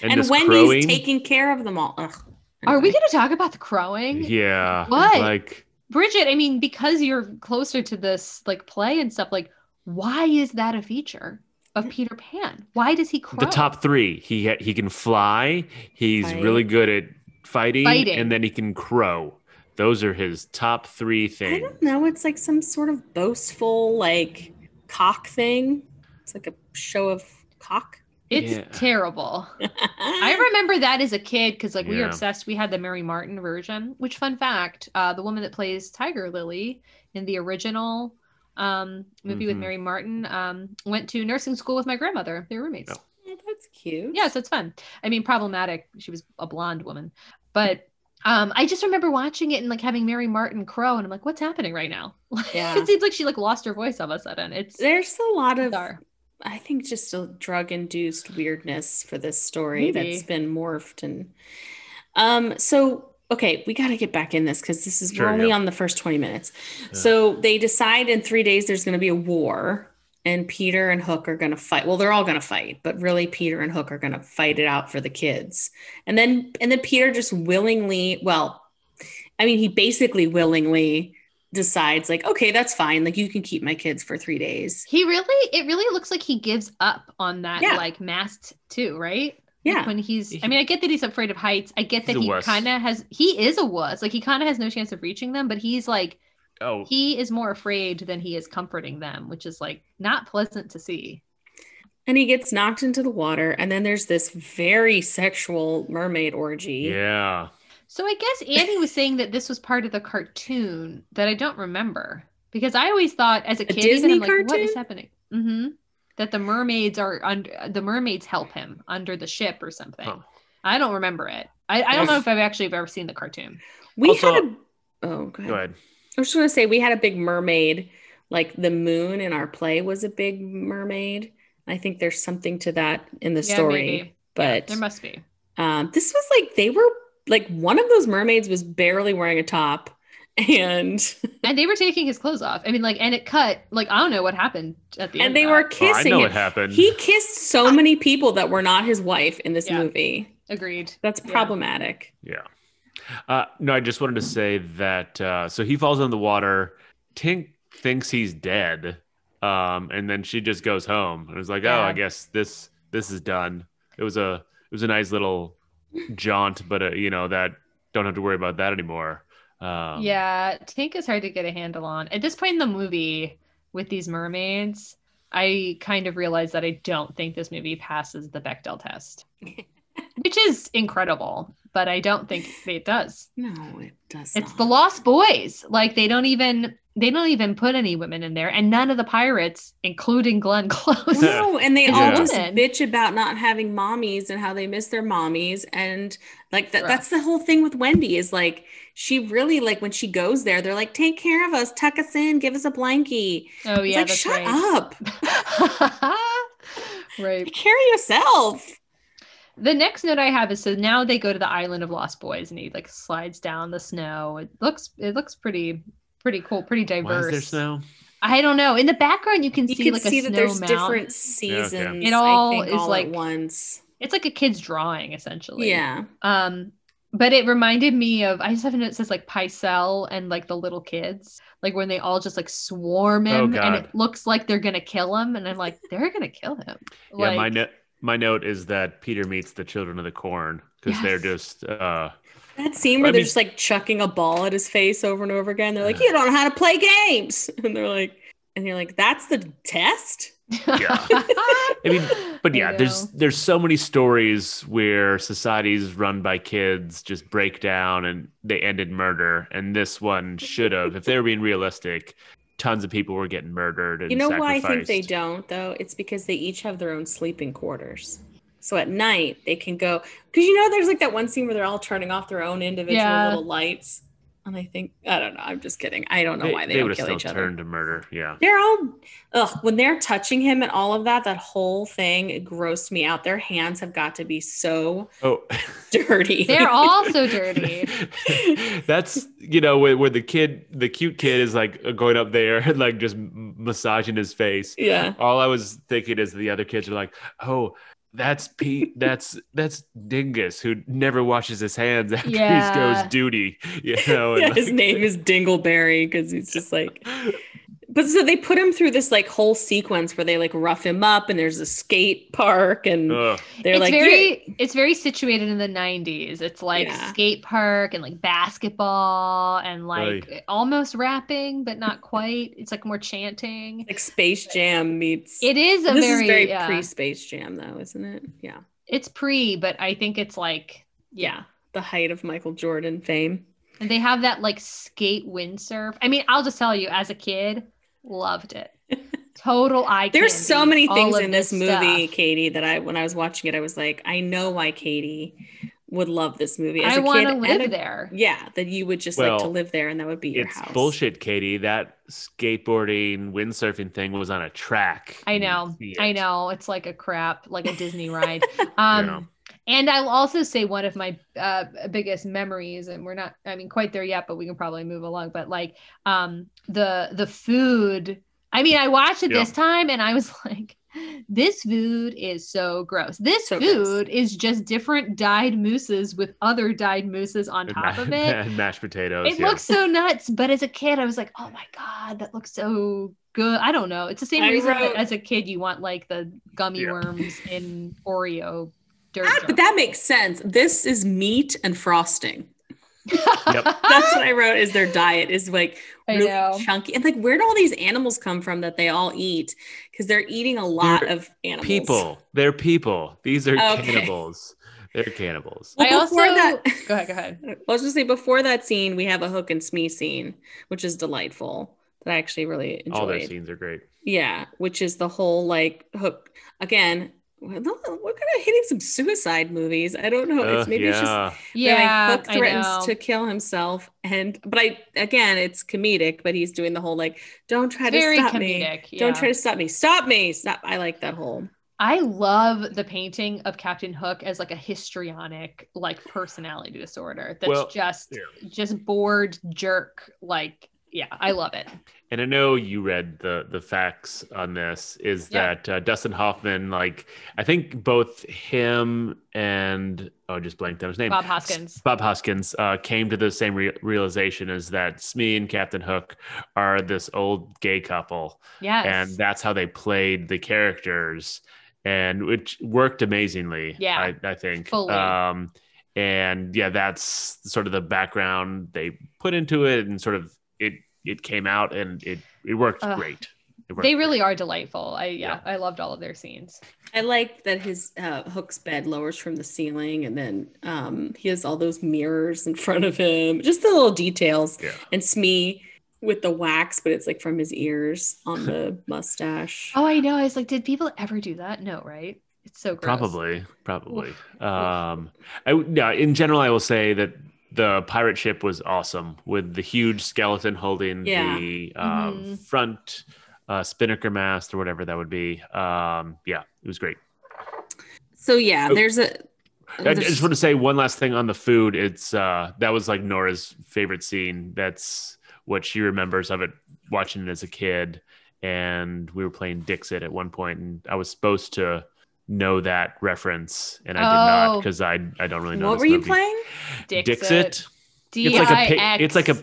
and, this wendy's crowing, taking care of them all Ugh. Are we going to talk about the crowing? Yeah. What? Like Bridget, I mean, because you're closer to this like play and stuff, like why is that a feature of mm. Peter Pan? Why does he crow? the top three. He ha- he can fly. He's Fight. really good at fighting, Fighting. and then he can crow. Those are his top three things. i things. don't know it's like some sort of boastful like cock thing it's like a show of cock It's Yeah. terrible. [LAUGHS] I remember that as a kid because like we were obsessed. We had the Mary Martin version. Which fun fact, uh, the woman that plays Tiger Lily in the original um, movie with Mhm. Mary Martin um, went to nursing school with my grandmother. They were roommates. Oh. Oh, that's cute Yeah, so it's fun. I mean, problematic. She was a blonde woman, but um, I just remember watching it and like having Mary Martin crow, and I'm like, what's happening right now? [LAUGHS] Yeah. it seems like she like lost her voice all of a sudden. It's there's a lot of bizarre. I think just a drug induced weirdness for this story Maybe. that's been morphed and um so okay we got to get back in this because this is Sure, we're only yeah. on the first 20 minutes Yeah. so they decide in three days there's going to be a war and peter and hook are going to fight well they're all going to fight but really peter and hook are going to fight it out for the kids and then and then peter just willingly well i mean he basically willingly decides like okay that's fine like you can keep my kids for three days He really, it really looks like he gives up on that Yeah. like masked too, right? Like, Yeah. when he's, I mean, I get that he's afraid of heights. I get He's that he kind of has, he is a wuss. Like he kind of has no chance of reaching them, but he's like, Oh, he is more afraid than he is comforting them, which is like not pleasant to see. And he gets knocked into the water, and then there's this very sexual mermaid orgy. yeah. So I guess Annie was saying that this was part of the cartoon that I don't remember because I always thought as a kid, even, Disney I'm like, what is cartoon? happening? hmm That the mermaids are under the mermaids help him under the ship or something. Huh. I don't remember it. I, I don't know if I've actually ever seen the cartoon. We Also- had a oh, go ahead. Go ahead. I was just gonna say we had a big mermaid, like the moon in our play was a big mermaid. I think there's something to that in the Yeah, story. maybe. But There must be. um, this was like they were like one of those mermaids was barely wearing a top, and [LAUGHS] And they were taking his clothes off. I mean, like, and it cut. Like, I don't know what happened at the end. and they were that. Oh, I kissing know him. what happened. He kissed so [LAUGHS] many people that were not his wife in this Yeah. movie. agreed. That's problematic. Yeah. Uh, no, I just wanted to say that. Uh, so he falls in the water. Tink thinks he's dead, um, and then she just goes home. And it's like, oh, Yeah. I guess this this is done. It was a it was a nice little jaunt, but uh, you know that don't have to worry about that anymore. Um, yeah, Tink is hard to get a handle on. At this point in the movie, with these mermaids, I kind of realized that I don't think this movie passes the Bechdel test, [LAUGHS] which is incredible, but I don't think it does. No, it does. It's not. the Lost Boys. Like they don't even they don't even put any women in there, and none of the pirates, including Glenn [LAUGHS] Close. No, [LAUGHS] and they It's all just bitch about not having mommies and how they miss their mommies. And like that Right. that's the whole thing with Wendy is like she really like when she goes there, they're like, take care of us, tuck us in, give us a blankie. oh It's yeah, like, that's shut right. up. [LAUGHS] right. Take care of yourself. The next note I have is so now they go to the island of Lost Boys and he like slides down the snow. It looks it looks pretty pretty cool, pretty diverse. Why diverse. is there snow? I don't know. In the background you can You see can like see a that snow there's mountain. different seasons. It all I think, is all like- at once. It's like a kid's drawing essentially. Yeah. Um but it reminded me of I just have a note that says like Pycelle and like the little kids, like when they all just like swarm Oh, him and it looks like they're gonna kill him, and I'm like, they're gonna kill him. yeah, my note my note is that Peter meets the children of the corn because they're just uh, That scene where I they're mean- just like chucking a ball at his face over and over again. They're like, you don't know how to play games. [LAUGHS] And they're like, and you're like, that's the test? [LAUGHS] Yeah. I mean, [LAUGHS] but yeah, there's there's so many stories where societies run by kids just break down and they end in murder, and this one should have, if they were being realistic, tons of people were getting murdered. And You know why I think they don't though? It's because they each have their own sleeping quarters. So at night they can go because you know there's like that one scene where they're all turning off their own individual Yeah. little lights. And I think I don't know. I'm just kidding. I don't know They, why they, they don't would have kill still each other. turned to murder. Yeah. They're all ugh, when they're touching him and all of that, that whole thing it grossed me out. Their hands have got to be so Oh. [LAUGHS] dirty. They're all so dirty. [LAUGHS] That's you know where, where the kid, the cute kid, is like going up there and like just massaging his face. yeah. All I was thinking is the other kids are like, "Oh, that's Pete. That's that's Dingus who never washes his hands after Yeah. he goes duty." You know, Yeah, [LAUGHS] his name is Dingleberry because he's just like but so they put him through this like whole sequence where they like rough him up and there's a skate park and Ugh. they're it's like very "Yeah." it's very situated in the 90s it's like Yeah. skate park and like basketball and like almost rapping but not quite it's like more chanting like Space Jam meets it is a this very, is very yeah, pre Space Jam though, isn't it? Yeah. it's pre but i think it's like Yeah. The height of Michael Jordan fame. and they have that like skate windsurf i mean i'll just tell you as a kid loved it [LAUGHS] total eye There's candy, so many things in this movie, stuff. Katie, that I when I was watching it, I was like, I know why Katie would love this movie. As i a want kid to live a- there Yeah, that you would just like to live there and that would be your It's house. bullshit, Katie. That skateboarding, windsurfing thing was on a track. I know. I know. It's like a crap, like a Disney ride. [LAUGHS] Um and I'll also say one of my uh biggest memories, and we're not, I mean, quite there yet, but we can probably move along. But like um the the food. I mean, I watched it Yeah. this time and I was [LAUGHS] like, this food is so gross. This So gross. food is just different dyed mousses with other dyed mousses on top ma- of it. [LAUGHS] and mashed potatoes. It yeah. looks so nuts, but as a kid, I was like, "Oh my god, that looks so good." I don't know. It's the same I reason wrote- that as a kid you want like the gummy Yeah. worms in Oreo dirt. Ah, but that makes sense. This is meat and frosting. Yep. [LAUGHS] That's what I wrote. Is their diet is like really chunky and like where do all these animals come from that they all eat? Because they're eating a lot They're of animals. People. They're people. These are Okay. cannibals. They're cannibals. Well, I before also that- [LAUGHS] go ahead. Go ahead. [LAUGHS] I was just say before that scene, we have a hook and Smee scene, which is delightful. That I actually really enjoyed. All their scenes are great. Yeah, which is the whole like hook again. We're kind of hitting some suicide movies. I don't know. It's Ugh, maybe it's just yeah. where, like, Hook I threatens know. to kill himself, and but I again, it's comedic. But he's doing the whole like, "Don't try It's to very stop me! comedic. Don't try to stop me! Stop me! Stop!" I like that whole. I love the painting of Captain Hook as like a histrionic like personality disorder that's Well, just yeah. just bored jerk like yeah, I love it. And I know you read the the facts on this. Is Yeah. that uh, Dustin Hoffman? Like, I think both him and oh, I just blanked on his name. Bob Hoskins. Bob Hoskins uh, came to the same re- realization as that Smee and Captain Hook are this old gay couple, Yes. and that's how they played the characters, and which worked amazingly. Yeah. I, I think. Fully. Um, and yeah, that's sort of the background they put into it, and sort of it it came out, and it it worked Ugh. great. It worked they great. really are delightful. I yeah, I loved all of their scenes. I like that his uh, Hook's bed lowers from the ceiling, and then um, he has all those mirrors in front of him. Just the little details. Yeah. And Smee with the wax, but it's like from his ears on the [LAUGHS] mustache. Oh, I know. I was like, did people ever do that? No, right? It's so gross. Probably, probably. Um, I would- yeah. In general, I will say that the pirate ship was awesome with the huge skeleton holding Yeah. the uh, Mhm. front uh, spinnaker mast or whatever that would be. Um, yeah, it was great. So yeah, Oh. there's a. I there's- just want to say one last thing on the food. It's uh, that was like Nora's favorite scene. That's what she remembers of it watching it as a kid. And we were playing Dixit at one point, and I was supposed to know that reference, and I did not Oh. because I I don't really know. what this were you playing? Dixit. It's like a it's like a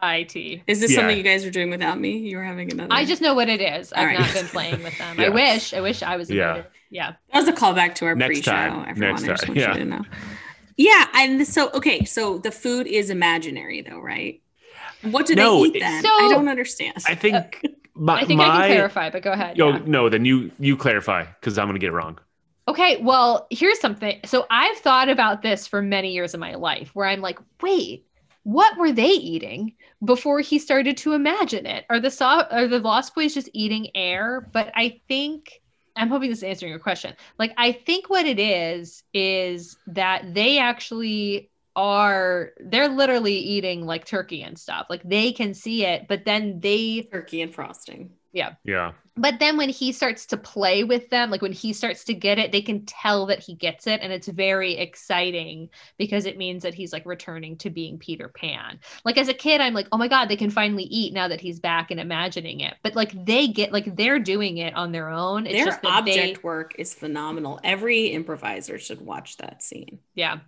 I-T. Is this Yeah. something you guys are doing without me? You were having another. I just know what it is. I've All right. not been playing with them. I wish. I wish I was. Yeah. Yeah. That was a callback to our Next pre-show. time. Everyone, Next I just time. want Yeah. you to know. Yeah, and so okay, so the food is imaginary, though, right? What do No, they eat it- then? So- I don't understand. I think uh, my, I think I can clarify, but go ahead. Yo, yeah. no, then you you clarify because I'm gonna get it wrong. Okay, well, here's something. So I've thought about this for many years of my life where I'm like, wait, what were they eating before he started to imagine it? Are the so- are the Lost Boys just eating air? But I think I'm hoping this is answering your question. Like I think what it is is that they actually are they're literally eating like turkey and stuff. Like they can see it, but then they Turkey and frosting. Yeah. Yeah, but then when he starts to play with them, like when he starts to get it, they can tell that he gets it. And it's very exciting because it means that he's like returning to being Peter Pan. Like as a kid, I'm like, oh my God, they can finally eat now that he's back and imagining it. But like they get, like they're doing it on their own. It's Their just that object they, work is phenomenal. Every improviser should watch that scene. yeah.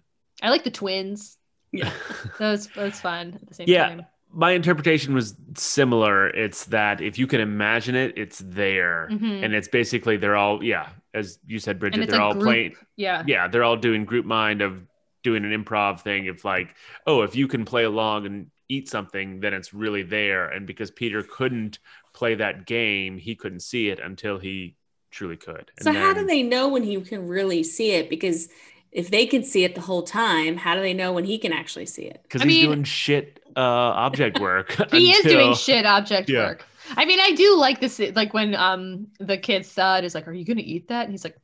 I like the twins. Yeah. That was, that was fun at the same Yeah. time. My interpretation was similar. It's that if you can imagine it, it's there, Mhm. and it's basically they're all yeah, as you said, Bridget, they're all group. playing. Yeah. Yeah, they're all doing group mind of doing an improv thing. If like, oh, if you can play along and eat something, then it's really there. And because Peter couldn't play that game, he couldn't see it until he truly could. And So how do they know when he can really see it? Because if they can see it the whole time, how do they know when he can actually see it? Because I he's mean- doing shit uh, object work. [LAUGHS] [LAUGHS] he is doing shit object Yeah. work. I mean, I do like this. Like when um the kid thud is like, "Are you gonna eat that?" And he's like,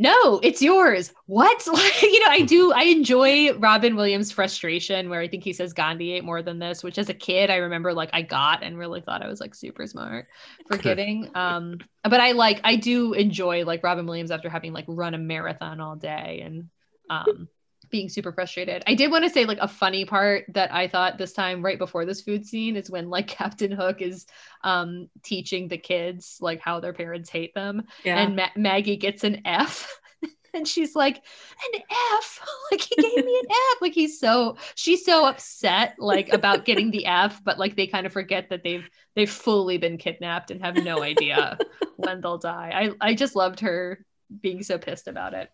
"No, it's yours." What? [LAUGHS] Like you know, I do. I enjoy Robin Williams' frustration, where I think he says Gandhi ate more than this. Which as a kid, I remember like I got and really thought I was like super smart for getting. um, but I like I do enjoy like Robin Williams after having like run a marathon all day and um being super frustrated. I did want to say like a funny part that I thought this time right before this food scene is when like [LAUGHS] Captain Hook is um teaching the kids like how their parents hate them Yeah. and Ma- Maggie gets an F [LAUGHS] and she's like an F [LAUGHS] like he gave me an F like he's so she's so upset like about getting the F but like they kind of forget that they've they've fully been kidnapped and have no idea when they'll die. I I just loved her being so pissed about it.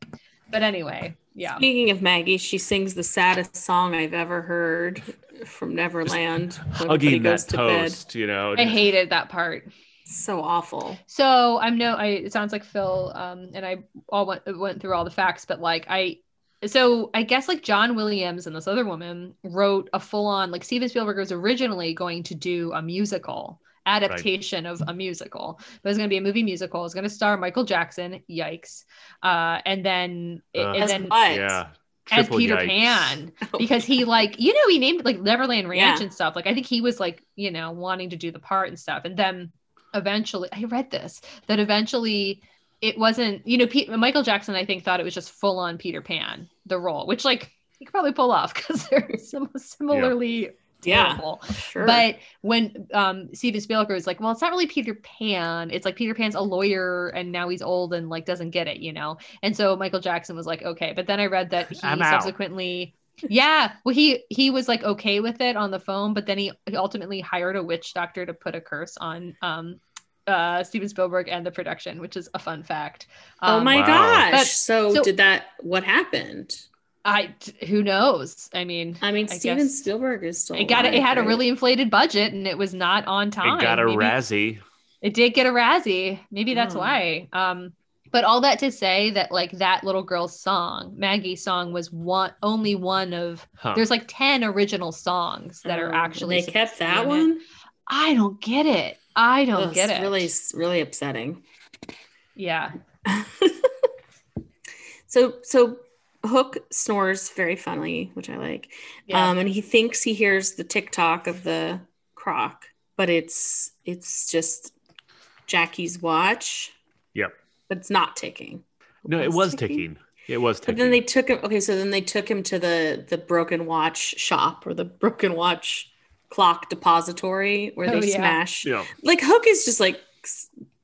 But anyway, yeah. Speaking of Maggie, she sings the saddest song I've ever heard from Neverland. when Hugging that goes to bed. toast, you know. I hated that part. So awful. So I'm no. I it sounds like Phil. Um, and I all went went through all the facts, but like I. So I guess like John Williams and this other woman wrote a full on like Steven Spielberg was originally going to do a musical adaptation of a musical. But it was going to be a movie musical. It was going to star Michael Jackson. Yikes. Uh, and then Uh, and As then what? Yeah. as Triple Peter yikes. Pan [LAUGHS] Oh. because he like you know he named like Neverland Ranch Yeah. and stuff. Like I think he was like you know wanting to do the part and stuff, and then eventually I read this that eventually it wasn't you know Pete, Michael Jackson I think thought it was just full on Peter Pan the role, which like he could probably pull off [LAUGHS] because they're [LAUGHS] sim- similarly Yeah, terrible. sure. But when um Steven Spielberg was like, well, it's not really Peter Pan. It's like Peter Pan's a lawyer and now he's old and like doesn't get it, you know. And so Michael Jackson was like, okay. But then I read that he I'm out. subsequently yeah, well he he was like okay with it on the phone, but then he, he ultimately hired a witch doctor to put a curse on um uh Steven Spielberg and the production, which is a fun fact. oh Um, my Wow. gosh. But- so, so- did that what happened? I who knows? I mean, I mean, I Steven guess- Spielberg is still it got it alive, had a really inflated budget and it was not on time. It got a Maybe- Razzie. It did get a Razzie. Maybe that's Oh. why. Um, but all that to say that like that little girl's song, Maggie's song, was one only one of. Huh. There's like ten original songs that Oh, are and actually. they kept supposed to be that in it. one. I don't get it. I don't Ugh, get it. Really, really upsetting. Yeah. [LAUGHS] so, so Hook snores very funny, which I like. Yeah. Um, and he thinks he hears the tick tock of the croc, but it's it's just Jackie's watch. Yep. But it's not ticking. No, it was ticking. It was ticking. But then they took him. Okay, so then they took him to the the broken watch shop or the [LAUGHS] broken watch clock depository where Oh, they yeah. smash. Yeah. Like Hook is just like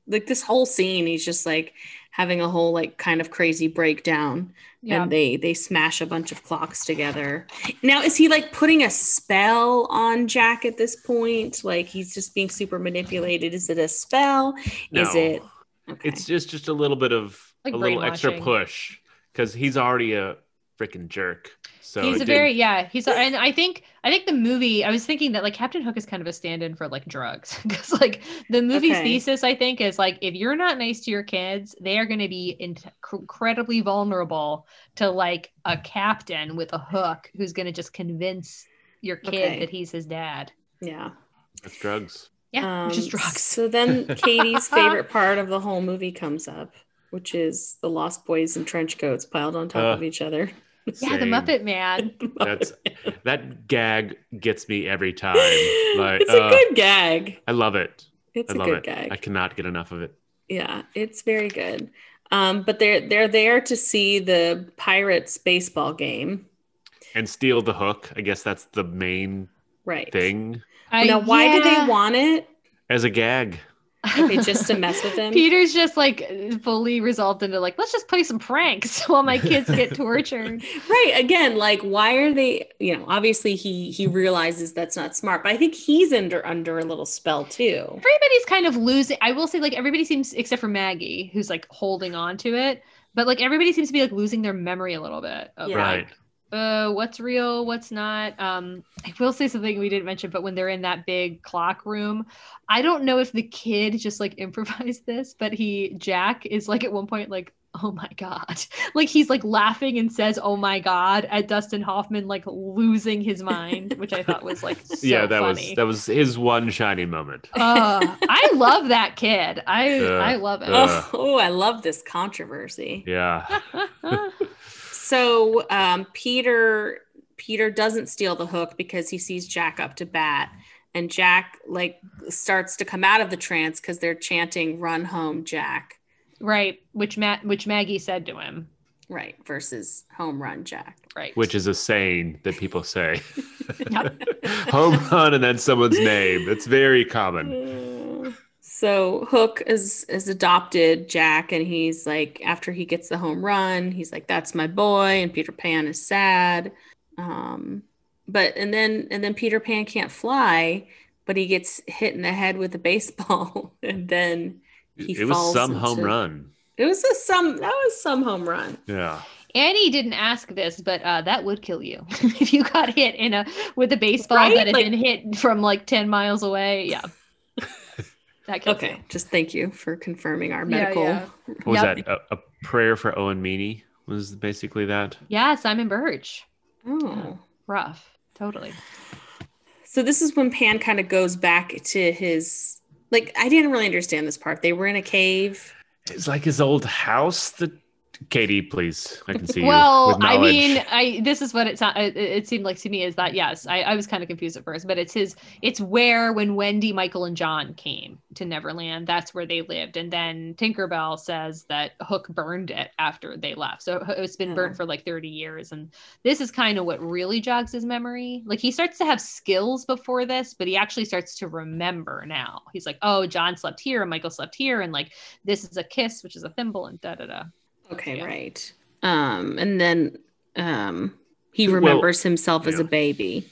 like this whole scene. He's just like having a whole like kind of crazy breakdown, Yeah. and they they smash a bunch of clocks together. Now is he like putting a spell on Jack at this point? Like he's just being super manipulated. Is it a spell? Is No. it? Okay. It's just just a little bit of Like a little extra push because he's already a freaking jerk. So he's a very didn't- yeah he's a, and i think i think the movie i was thinking that like captain hook is kind of a stand-in for like drugs [LAUGHS] because like the movie's Okay. thesis i think is like if you're not nice to your kids they are going to be in- incredibly vulnerable to like a captain with a hook who's going to just convince your kid Okay. that he's his dad yeah. That's drugs. yeah which is Um, drugs So then [LAUGHS] Katie's [LAUGHS] favorite part of the whole movie comes up, which is the Lost Boys in trench coats piled on top Uh, of each other. Yeah the muppet man [LAUGHS] That's that gag gets me every time. [LAUGHS] Like it's a uh, good gag. I love it. It's I a love good it. gag. I cannot get enough of it. Yeah, it's very good. Um, but they're they're there to see the Pirates baseball game, And steal the hook. I guess that's the main right? thing I- Now, why do they want it? as a gag. Okay, just to mess with him. Peter's just like fully resolved into like, let's just play some pranks [LAUGHS] while my kids get [LAUGHS] tortured. right again like why are they you know obviously he he realizes that's not smart but i think he's under under a little spell too Everybody's kind of losing. I will say, like, everybody seems, except for Maggie, who's like holding on to it, but like everybody seems to be like losing their memory a little bit. Of, Yeah. Right. Like, uh, what's real, what's not. Um, I will say something we didn't mention, but when they're in that big clock room, I don't know if the kid just like [LAUGHS] improvised this, but he Jack is like at one point like, oh my god, [LAUGHS] like he's like laughing and says, oh my god, at Dustin Hoffman like losing his mind, [LAUGHS] which I thought was like so yeah, that funny. was that was his one shining moment. uh, I love that kid. I Uh, I love it. oh i love this controversy Yeah. So um peter peter doesn't steal the hook because he sees jack up to bat and jack like starts to come out of the trance because they're chanting run home jack right, which Matt, which Maggie said to him. right versus home run jack Right, Which is a saying that people say. [LAUGHS] [LAUGHS] Home run and then someone's name. It's very common. [LAUGHS] So Hook is is adopted Jack, and he's like, after he gets the home run, he's like, "That's my boy," and Peter Pan is sad. Um, but and then and then Peter Pan can't fly, but he gets hit in the head with a baseball, [LAUGHS] and then he it was falls some home run. it was a some that was some home run. Yeah. Annie didn't ask this, but uh, that would kill you [LAUGHS] if you got hit in a with a baseball Right? that had Like- been hit from like ten miles away. Yeah, that kills Okay, you. just thank you for confirming our medical. yeah. [LAUGHS] What was Yep. that? A, a prayer for Owen Meany was basically that. Yeah, Simon Birch. Oh. Rough. Totally. So this is when Pan kind of goes back to his like I didn't really understand this part. They were in a cave. It's like his old house. That Katie, please, I can see you. well, I mean, I this is what it, sou- it it seemed like to me is that yes, I, I was kind of confused at first, but it's his it's where when Wendy, Michael, and John came to Neverland, that's where they lived, and then Tinkerbell says that Hook burned it after they left, so it's been hmm. burnt Oh. for like thirty years, and this is kind of what really jogs his memory. Like he starts to have skills before this, but he actually starts to remember now. He's like, oh, John slept here, and Michael slept here, and like this is a kiss, which is a thimble, and da da da. Okay, Yeah. right. Um, and then um he Well, remembers himself as a baby.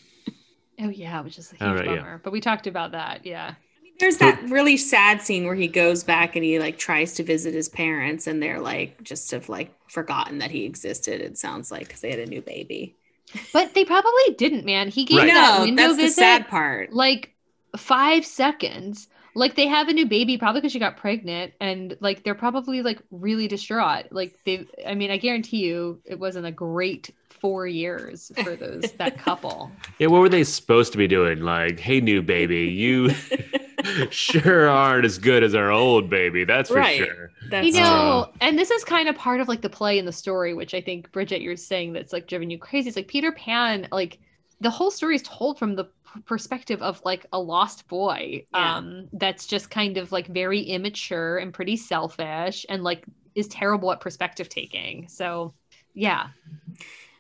Oh yeah, which is a huge All right, yeah. bummer. But we talked about that. Yeah. There's that really sad scene where he goes back and he like tries to visit his parents and they're like just have like forgotten that he existed. It sounds like because they had a new baby. But they probably didn't, man. He gave Right. that No, window that's the sad part. like five seconds. Like they have a new baby, probably because she got pregnant, and like they're probably like really distraught. Like they, I mean, I guarantee you, it wasn't a great four years for those that couple. [LAUGHS] Yeah, what were they supposed to be doing? Like, hey, new baby, you [LAUGHS] sure aren't as good as our old baby. That's for Right. sure. That's you true. know, and this is kind of part of like the play and the story, which I think Bridget, you're saying that's like driven you crazy. It's like Peter Pan, like the whole story is told from the p- perspective of like a lost boy, Yeah. um, that's just kind of like very immature and pretty selfish, and like is terrible at perspective taking. So, yeah,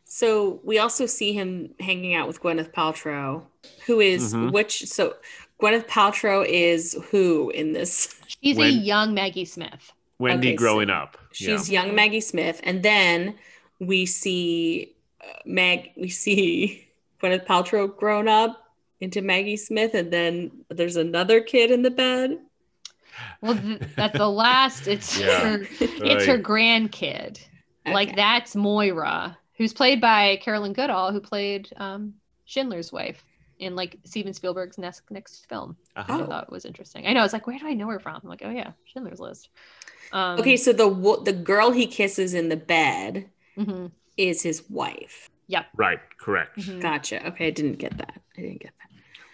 So we also see him hanging out with Gwyneth Paltrow, who is Mhm. which so Gwyneth Paltrow is who in this? she's a young Maggie Smith. Wendy Okay, so growing up. She's yeah. young Maggie Smith, and then we see uh, Mag. We see [LAUGHS] Gwyneth Paltrow grown up into Maggie Smith, and then there's another kid in the bed. Well, th- at the last, it's [LAUGHS] Yeah. her, it's her grandkid. Like that's Moira, who's played by Caroline Goodall, who played um, Schindler's wife in like Steven Spielberg's next next film. Uh-huh. Which I thought it was interesting. I know. It's like, where do I know her from? I'm like, oh yeah, Schindler's List. Um, Okay, so the wo- the girl he kisses in the bed mhm, is his wife. Yep. Right, correct. mhm. Gotcha. Okay, I didn't get that. I didn't get that.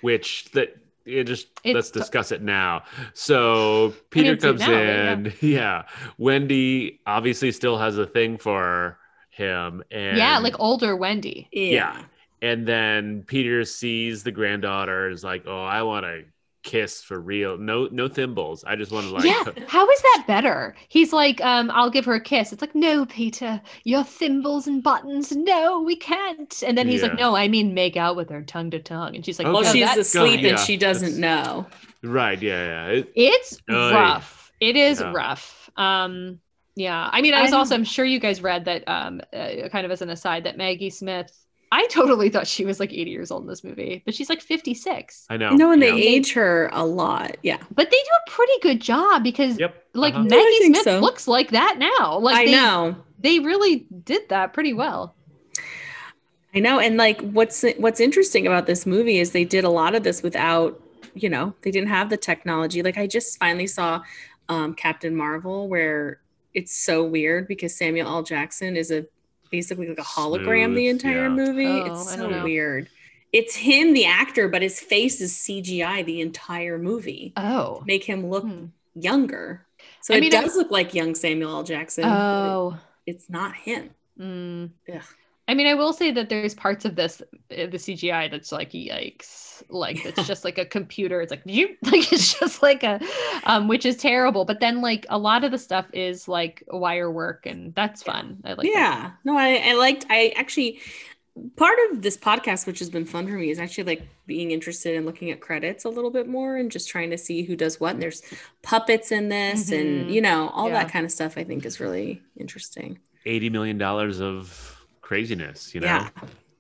Which that it just It's let's t- discuss it now. So Peter comes now, in. [LAUGHS] Yeah. Wendy obviously still has a thing for him. And yeah, like older Wendy. Yeah. And then Peter sees the granddaughter is like, oh, I want to kiss for real. No, no thimbles. I just want to like. yeah, [LAUGHS] how is that better? He's like, um, I'll give her a kiss. It's like, no, Peter, your thimbles and buttons. No, we can't. And then he's like, no, I mean make out with her tongue to tongue. And she's like, Okay. Well, "Oh, she's that's asleep yeah, and she doesn't that's- know. Right. Yeah. Yeah. It- It's Oy. rough. It is Yeah. rough. Um, yeah. I mean, I I was also. I'm sure you guys read that, um, uh, kind of as an aside, that Maggie Smith, I totally thought she was like 80 years old in this movie, but she's like 56. I know. No, and they yeah. age her a lot. Yeah. But they do a pretty good job because, Yep. like, uh-huh. Maggie think Smith so. looks like that now. Like, I they, know. They really did that pretty well. I know. And like what's what's interesting about this movie is they did a lot of this without, you know, they didn't have the technology. Like I just finally saw um Captain Marvel where it's so weird because Samuel L. Jackson is a basically like a hologram the entire yeah. movie. Oh, it's so weird. It's him, the actor, but his face is CGI the entire movie. Oh. Make him look Hmm. younger. So I it mean, it- does look like young Samuel L. Jackson. Oh. it's not him. Mm. Ugh. I mean, I will say that there's parts of this, uh, the CGI, that's like yikes. Like it's [LAUGHS] just like a computer. It's like you, [LAUGHS] like it's just like a, um, which is terrible. But then like a lot of the stuff is like wire work, and that's fun. I like. that. yeah no I, I liked i actually part of this podcast which has been fun for me is actually like being interested in looking at credits a little bit more and just trying to see who does what and there's puppets in this and Mhm. you know all Yeah. that kind of stuff i think is really interesting Eighty million dollars of craziness. You know. yeah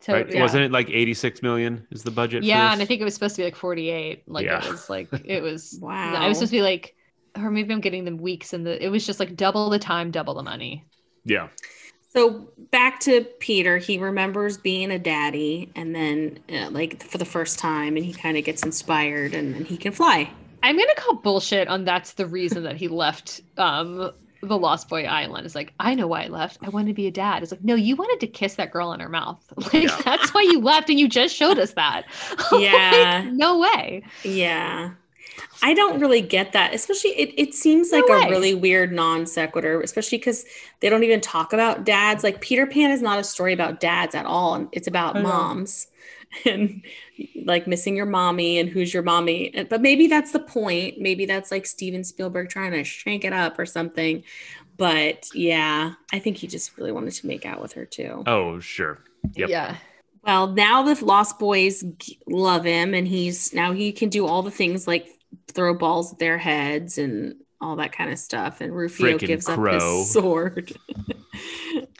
So, right? yeah. Wasn't it like eighty-six million is the budget? Yeah, and I think it was supposed to be like 48. Like Yeah. it was like it was. [LAUGHS] wow I was supposed to be like, or maybe I'm getting them weeks and the. It was just like double the time, double the money. Yeah. So back to Peter, he remembers being a daddy, and then uh, like for the first time, and he kind of gets inspired, and then he can fly. I'm gonna call bullshit on that's the reason that he left um the Lost Boy Island. It's like, I know why I left. I wanted to be a dad. It's like, no, you wanted to kiss that girl in her mouth. [LAUGHS] Like Yeah. that's why you left and you just showed us that. [LAUGHS] Yeah. Like, no way. Yeah. I don't really get that, especially it, it seems No like way. a really weird non sequitur, especially because they don't even talk about dads. Like Peter Pan is not a story about dads at all. and It's about know. moms [LAUGHS] and like missing your mommy and who's your mommy. But maybe that's the point. Maybe that's like Steven Spielberg trying to shank it up or something. But yeah, I think he just really wanted to make out with her too. Oh, sure. Yep. Yeah. Well, now the Lost Boys g- love him, and he's now he can do all the things like throw balls at their heads and all that kind of stuff. And Rufio Frickin' gives up his sword. [LAUGHS]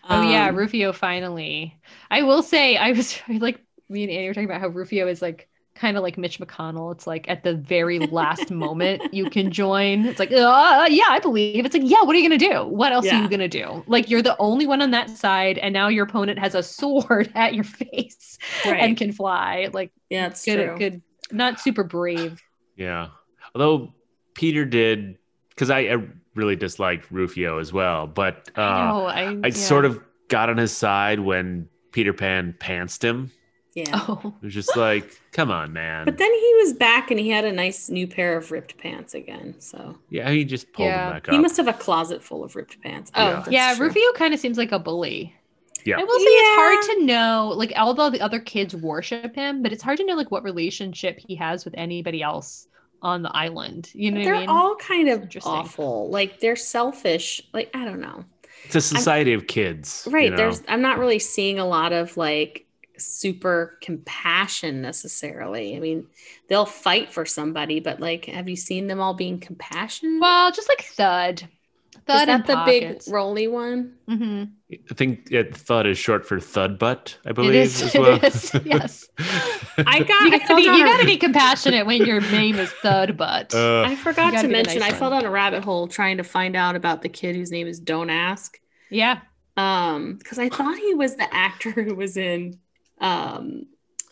Oh yeah, Um, Rufio finally. I will say I was [LAUGHS] like me and Annie were talking about how Rufio is like kind of like Mitch McConnell. It's like at the very last [LAUGHS] moment you can join. It's like, uh, yeah, I believe. It's like, yeah, what are you gonna do? What else are you gonna do? Like you're the only one on that side, and now your opponent has a sword [LAUGHS] at your face right. and can fly. Like yeah, it's good, true. good, not super brave. Yeah. Although Peter did, because I, I really disliked Rufio as well, but uh, no, I, I sort of got on his side when Peter Pan pantsed him. Yeah. [LAUGHS] Oh, It was just like, come on, man. But then he was back and he had a nice new pair of ripped pants again. So yeah, he just pulled Yeah. him back up. he must have a closet full of ripped pants. Oh, Yeah. yeah. Rufio kind of seems like a bully. Yeah. I will say it's hard to know, like, although the other kids worship him, but it's hard to know, like, what relationship he has with anybody else on the island. You know what They're I mean? all kind of Interesting. awful. Like they're selfish. Like I don't know. it's a society of kids. Right. you know? There's I'm not really seeing a lot of like super compassion necessarily. I mean, they'll fight for somebody, but like have you seen them all being compassionate? well, just like Thud. Thud Is that the Pockets. big roly one? hmm I think it, thud is short for thud butt, I believe. is. as [LAUGHS] well. is. Yes. [LAUGHS] I got You I gotta, fell be, you gotta be compassionate when your name is Thud Butt. Uh, I forgot gotta to be the mention nice I fell down a rabbit hole trying to find out about the kid whose name is Don't Ask. yeah. Um, because I thought he was the actor who was in um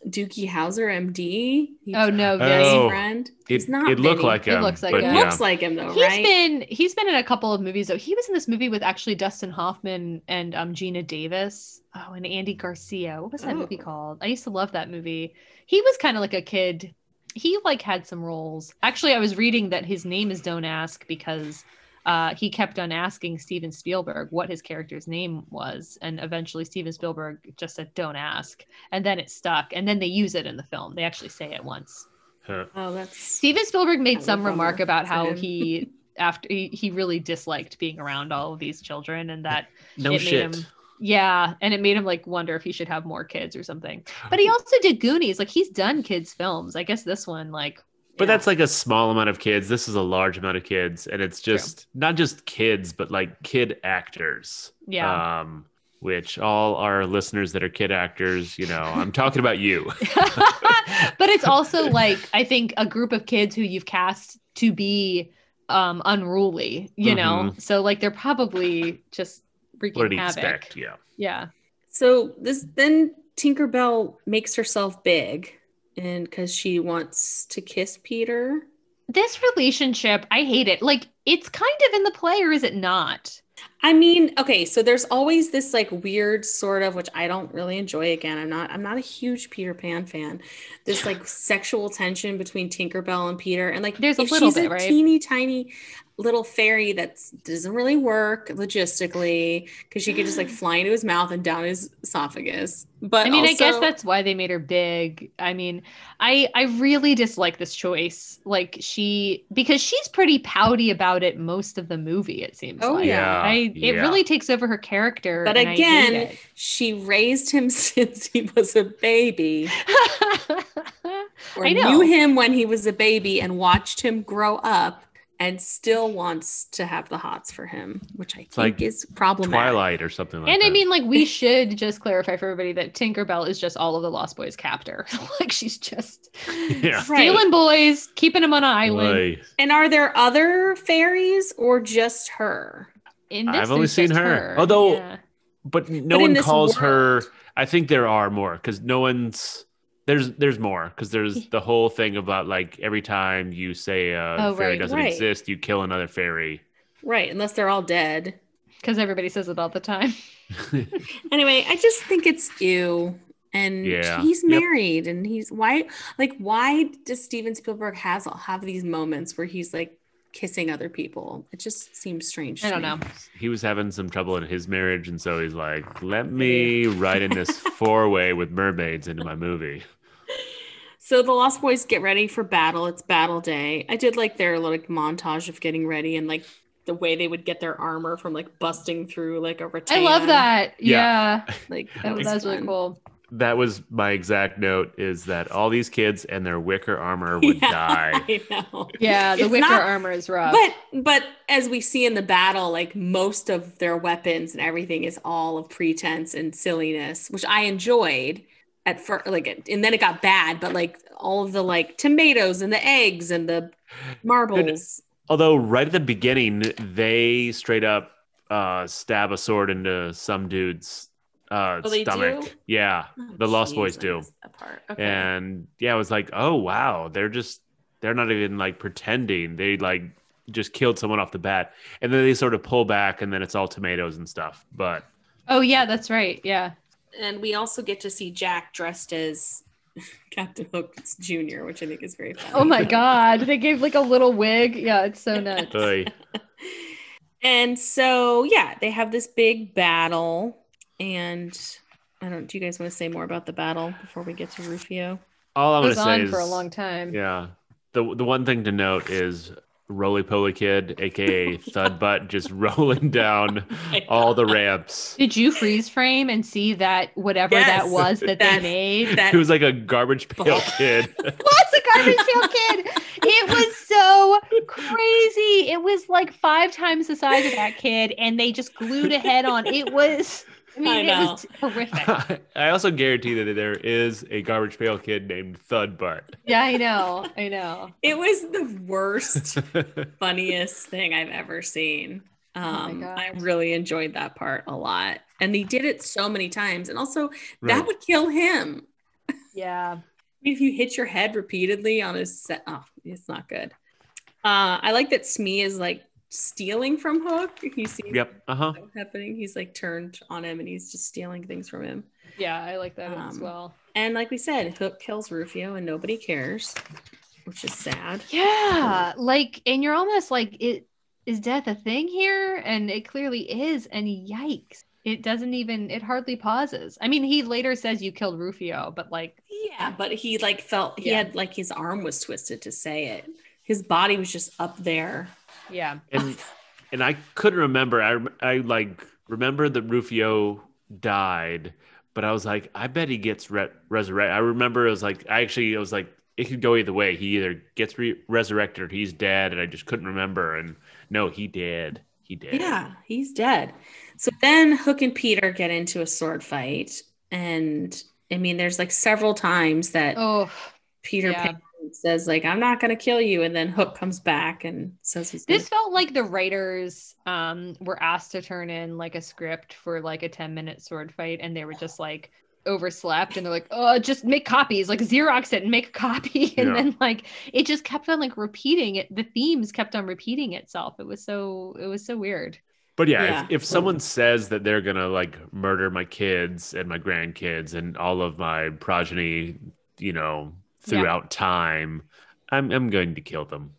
Doogie Howser MD. He Oh no, Vinny's Vinny. Oh, friend. it, He's not it looked Vinny. like It him. looks like but him. yeah. Looks like him though, He's right? been he's been in a couple of movies though. He was in this movie with actually Dustin Hoffman and um Geena Davis. Oh, and Andy Garcia. What was that movie Oh. called? I used to love that movie. He was kind of like a kid. He like had some roles. Actually, I was reading that his name is Don't Ask because uh, he kept on asking Steven Spielberg what his character's name was, and eventually Steven Spielberg just said "Don't ask," and then it stuck. And then they use it in the film. They actually say it once. Huh. Oh, that's Steven Spielberg made Kind of a some remark about how he after he, he really disliked being around all of these children and that [LAUGHS] No it made shit. him yeah and it made him like wonder if he should have more kids or something but he [LAUGHS] also did goonies like he's done kids films i guess this one like But yeah. that's like a small amount of kids. This is a large amount of kids, and it's just not just kids, but like kid actors. yeah Um, which all our listeners that are kid actors, you know, I'm talking about you. [LAUGHS] [LAUGHS] but it's also like i think a group of kids who you've cast to be um unruly you know so like they're probably just wreaking What did he havoc expect? Yeah. yeah So this then Tinkerbell makes herself big and because she wants to kiss Peter. this relationship i hate it like it's kind of in the play or is it not I mean, okay, so there's always this like weird sort of which I don't really enjoy again. I'm not I'm not a huge Peter Pan fan. This like sexual tension between Tinkerbell and Peter and like There's a little she's bit, a right? teeny tiny little fairy that doesn't really work logistically because she could just like [SIGHS] fly into his mouth and down his esophagus. But I mean, I guess that's why they made her big. I mean, I I really dislike this choice. Like she because she's pretty pouty about it most of the movie. It seems. Oh, like. yeah. I it Yeah. really takes over her character. But and I hate again, she raised him [LAUGHS] since he was a baby, [LAUGHS] or I know. knew him when he was a baby and watched him grow up and still wants to have the hots for him, which I think like is problematic. Twilight or something like and that. I mean, like, we [LAUGHS] should just clarify for everybody that Tinkerbell is just all of the Lost Boys' captor. like, she's just yeah. Right. stealing boys, keeping them on an island. Like, And are there other fairies or just her? In this, I've only seen just her. Although- Yeah. but no But one this calls her. I think there are more because no one's there's there's more because there's the whole thing about like every time you say a Oh, fairy right. doesn't Right. exist, you kill another fairy. Right, unless they're all dead. Because everybody says it all the time. [LAUGHS] [LAUGHS] Anyway, I just think it's ew. And Yeah. he's Yep. married and he's why like why does Steven Spielberg has have these moments where he's like kissing other people? It just seems strange. I don't know. he was having some trouble in his marriage, and so he's like, "Let me write [LAUGHS] in this [LAUGHS] four way with mermaids into my movie." So the Lost Boys get ready for battle. It's battle day. I did like their like montage of getting ready and like the way they would get their armor from like busting through like a I I love that. Yeah. Yeah. [LAUGHS] Like That, was that was really cool. That was my exact note: is that all these kids and their wicker armor [LAUGHS] would Yeah, die. I know. Yeah, the It's wicker not- armor is rough. But but as we see in the battle, like most of their weapons and everything is all of pretense and silliness, which I enjoyed at first. Like, and then it got bad. But like all of the like tomatoes and the eggs and the marbles. Although right at the beginning, they straight up uh, stab a sword into some dude's uh, Oh, stomach. do? Yeah, Oh, the Lost Boys do. missed that part. Okay. and yeah, it was like, oh wow, they're just they're not even like pretending. They like just killed someone off the bat, and then they sort of pull back, and then it's all tomatoes and stuff. But oh yeah, that's right. Yeah. and we also get to see Jack dressed as [LAUGHS] Captain Hook Jr., which I think is very funny. Oh my [LAUGHS] god. They gave like a little wig. Yeah, it's so nuts. [LAUGHS] And so, yeah, they have this big battle. And I don't, do you guys want to say more about the battle before we get to Rufio? all I'm was gonna say on is for a long time. Yeah. The the one thing to note is Roly Poly Kid, aka [LAUGHS] Thud Butt, just rolling down [LAUGHS] all the ramps. Did you freeze frame and see that whatever Yes, that was that, that- they made? That He was like a garbage pail kid. [LAUGHS] was a garbage pail kid. It was so crazy. It was like five times the size of that kid, and they just glued a head on. It was, I mean, I it know. was [LAUGHS] horrific. [LAUGHS] I also guarantee that there is a garbage pail kid named Thud Bart. Yeah, I know. I know. [LAUGHS] it was the worst, funniest thing I've ever seen. Oh my Um, God. I really enjoyed that part a lot. And they did it so many times. And also, that would kill him. Yeah. If you hit your head repeatedly on his set, oh, it's not good. Uh, I like that Smee is like stealing from Hook. You see Yep. Uh huh. happening. He's like turned on him and he's just stealing things from him. Yeah, I like that as Um, well. And like we said, Hook kills Rufio and nobody cares, which is sad. Yeah, like, and you're almost like, it is death a thing here? And it clearly is. And yikes. It doesn't even, it hardly pauses. I mean, he later says you killed Rufio, but like, Yeah, but he like felt he Yeah. had like his arm was twisted to say it. His body was just up there. Yeah. And and I couldn't remember. I I like remember that Rufio died, but I was like, I bet he gets re- resurrected. I remember it was like I actually it was like it could go either way. He either gets re- resurrected or he's dead, and I just couldn't remember. And no, he did. He did. Yeah, he's dead. So then Hook and Peter get into a sword fight. And I mean, there's like several times that Oh, Peter yeah. Pan says, like, I'm not gonna kill you. And then Hook comes back and says he's gonna this felt like the writers um were asked to turn in like a script for like a 10 minute sword fight and they were just like overslept and they're like oh just make copies like xerox it and make a copy [LAUGHS] and Yeah. then like it just kept on like repeating it the themes kept on repeating itself it was so it was so weird But yeah, Yeah. If, if someone says that they're gonna like murder my kids and my grandkids and all of my progeny, you know, Yeah. throughout time, I'm I'm going to kill them.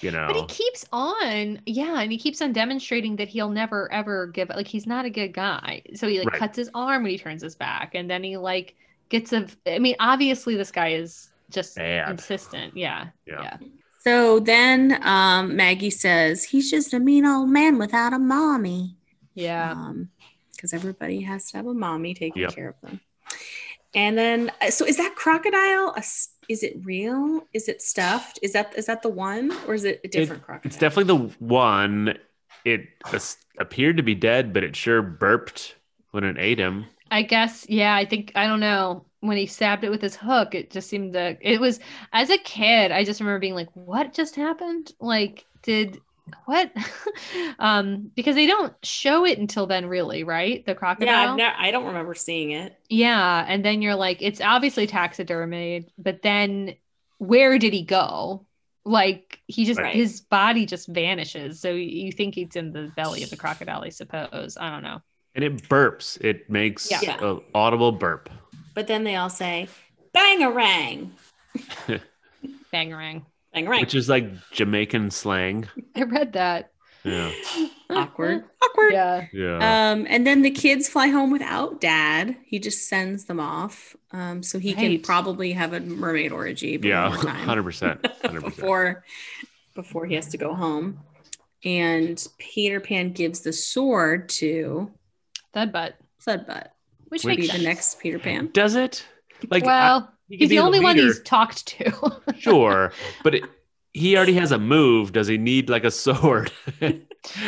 You know. but he keeps on yeah and he keeps on demonstrating that he'll never ever give like he's not a good guy so he like Right. cuts his arm when he turns his back and then he like gets a i mean obviously this guy is just Bad. insistent yeah Yeah. yeah So then um, Maggie says, he's just a mean old man without a mommy. yeah Um, because everybody has to have a mommy taking Yep. care of them. And then, uh, so is that crocodile? A, s- is it real? Is it stuffed? Is that is that the one, or is it a different crocodile? It's definitely the one. It as- appeared to be dead, but it sure burped when it ate him. I guess, yeah, I think I don't know. When he stabbed it with his hook, it just seemed to it was as a kid, I just remember being like, What just happened? Like, did what? [LAUGHS] um, because they don't show it until then, really, right? The Yeah, crocodile. I've ne- I don't remember seeing it. Yeah, and then you're like, it's obviously taxidermied, but then where did he go? Like he just Right. his body just vanishes. So you think it's in the belly of the crocodile, I suppose. I don't know. And it burps. It makes Yeah. a audible burp. But then they all say, "Bangarang, [LAUGHS] Bangarang. Bangarang." Which is like Jamaican slang. [LAUGHS] I read that. Yeah. [LAUGHS] awkward, awkward. Yeah. Yeah. Um, and then the kids fly home without dad. He just sends them off, um, so he can probably have a mermaid orgy. yeah. 100%. 100%. [LAUGHS] before before he has to go home. And Peter Pan gives the sword to Thudbutt. Thudbutt. Which Be makes the sense. next Peter Pan. Does it? Like, I- well, he he's be the only one he's talked to. [LAUGHS] Sure. But it, he already has a move. Does he need like a sword?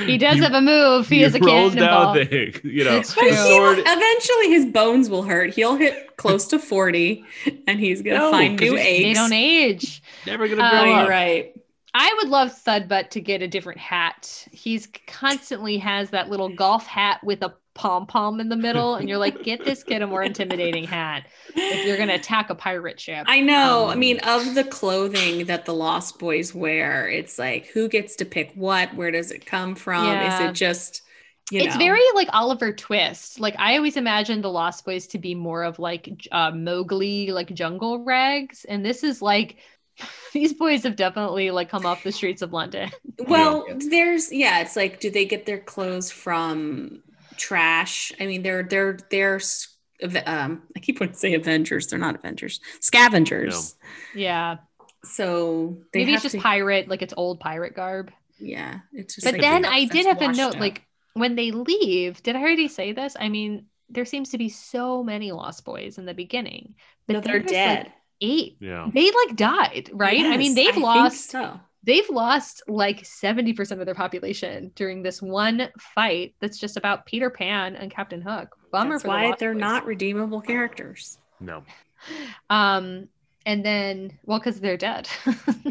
he does have a move. He, has a rolls cannonball. down thing. You know, It's But he sword. eventually his bones will hurt. He'll hit close to 40 and he's gonna No, find 'cause new he's- They don't age. Never gonna grow Oh, up. right. I would love Thudbutt to get a different hat. He's constantly has that little golf hat with a pom pom in the middle, and you're like, get this kid a more [LAUGHS] intimidating hat if you're gonna attack a pirate ship. I know. I Um, mean, of the clothing that the Lost Boys wear, it's like who gets to pick what? Where does it come from? Yeah. Is it just you it's know? very like Oliver Twist. Like I always imagined the Lost Boys to be more of like uh, Mowgli, like jungle rags, and this is like [LAUGHS] these boys have definitely like come off the streets of London. Well, there's yeah, it's like do they get their clothes from trash? I mean, they're they're they're um I keep wanting to say Avengers, they're not Avengers. Scavengers. Yeah, So they maybe it's just to, pirate, like it's old pirate garb. yeah, it's just But like then I did have a note, out. like when they leave. Did I already say this? I mean, there seems to be so many Lost Boys in the beginning, but no, then they're there's, like, dead. eight. Yeah. They like died, right? I mean, they've think lost so. They've lost like 70% of their population during this one fight that's just about Peter Pan and Captain Hook. Bummer That's for the why Lost they're Boys. not redeemable characters. No. [LAUGHS] Um and then well cuz they're dead.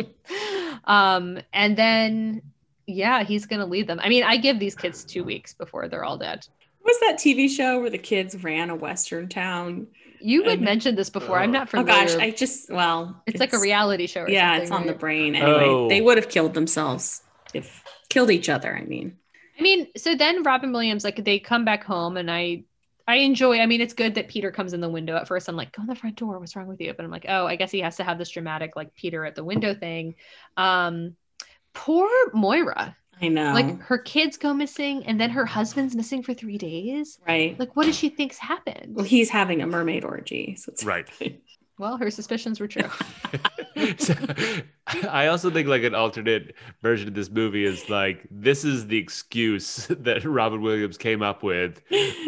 [LAUGHS] um and then yeah, he's going to lead them. I mean, I give these kids 2 weeks before they're all dead. What was that TV show where the kids ran a western town? You had And- mentioned this before. I'm not familiar. Oh gosh, I just well, it's, like a reality show or Yeah, something, it's on the brain. Anyway, Oh. they would have killed themselves if killed each other. I mean, I mean, so then Robin Williams, like they come back home and I I enjoy, I mean, it's good that Peter comes in the window. At first, I'm like, go in the front door. What's wrong with you? But I'm like, oh, I guess he has to have this dramatic, like Peter at the window thing. Um, poor Moira. I know, Like her kids go missing and then her husband's missing for three days. right? Like, what does she think's happened? Well, he's having a mermaid orgy, so it's Right. [LAUGHS] Well, her suspicions were true. [LAUGHS] So, I also think like an alternate version of this movie is like this is the excuse [LAUGHS] that Robin Williams came up with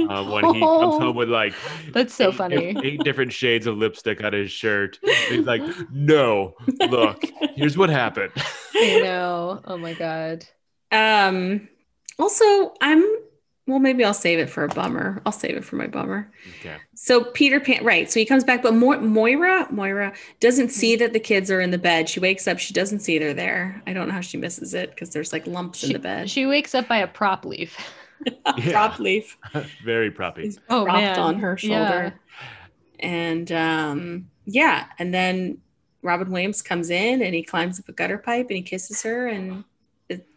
um, when he comes home with like That's so eight, funny. eight different shades of lipstick on his shirt. And he's like, no, look, here's what happened. I know. Oh my God. Um. Also, I'm. Well, maybe I'll save it for a bummer. I'll save it for my bummer. Okay. So Peter Pan, right? So he comes back, but Mo- Moira, Moira doesn't Mm-hmm. see that the kids are in the bed. She wakes up. She doesn't see they're there. I don't know how she misses it because there's like lumps in the bed. she wakes up by a prop leaf. [LAUGHS] [LAUGHS] prop leaf. [LAUGHS] Very proppy. He's Oh, propped man. on her Yeah. shoulder. And um, yeah, and then Robin Williams comes in and he climbs up a gutter pipe and he kisses her. And it,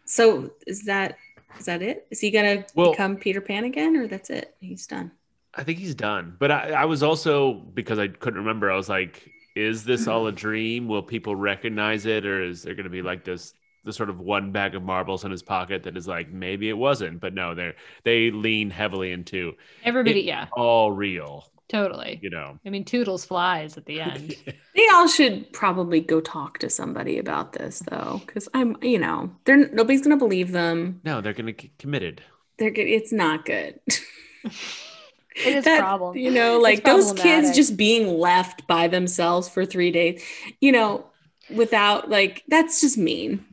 so is that is that it? Is he gonna Well- become Peter Pan again, or that's it? He's done. I think he's done. But I, I was also because I couldn't remember. I was like, is this all a dream? Will people recognize it, or is there going to be like this the sort of one bag of marbles in his pocket that is like maybe it wasn't, but no, they they lean heavily into Everybody, It- yeah, all real. Totally. You know. I mean, Toodles flies at the [LAUGHS] end. They all should probably go talk to somebody about this, though, because I'm, you know, they're nobody's gonna believe them. no, they're going to get committed. They're good. It's not good. [LAUGHS] It is a That- problem. You know, like those kids just being left by themselves for three days, you know, without like that's just mean.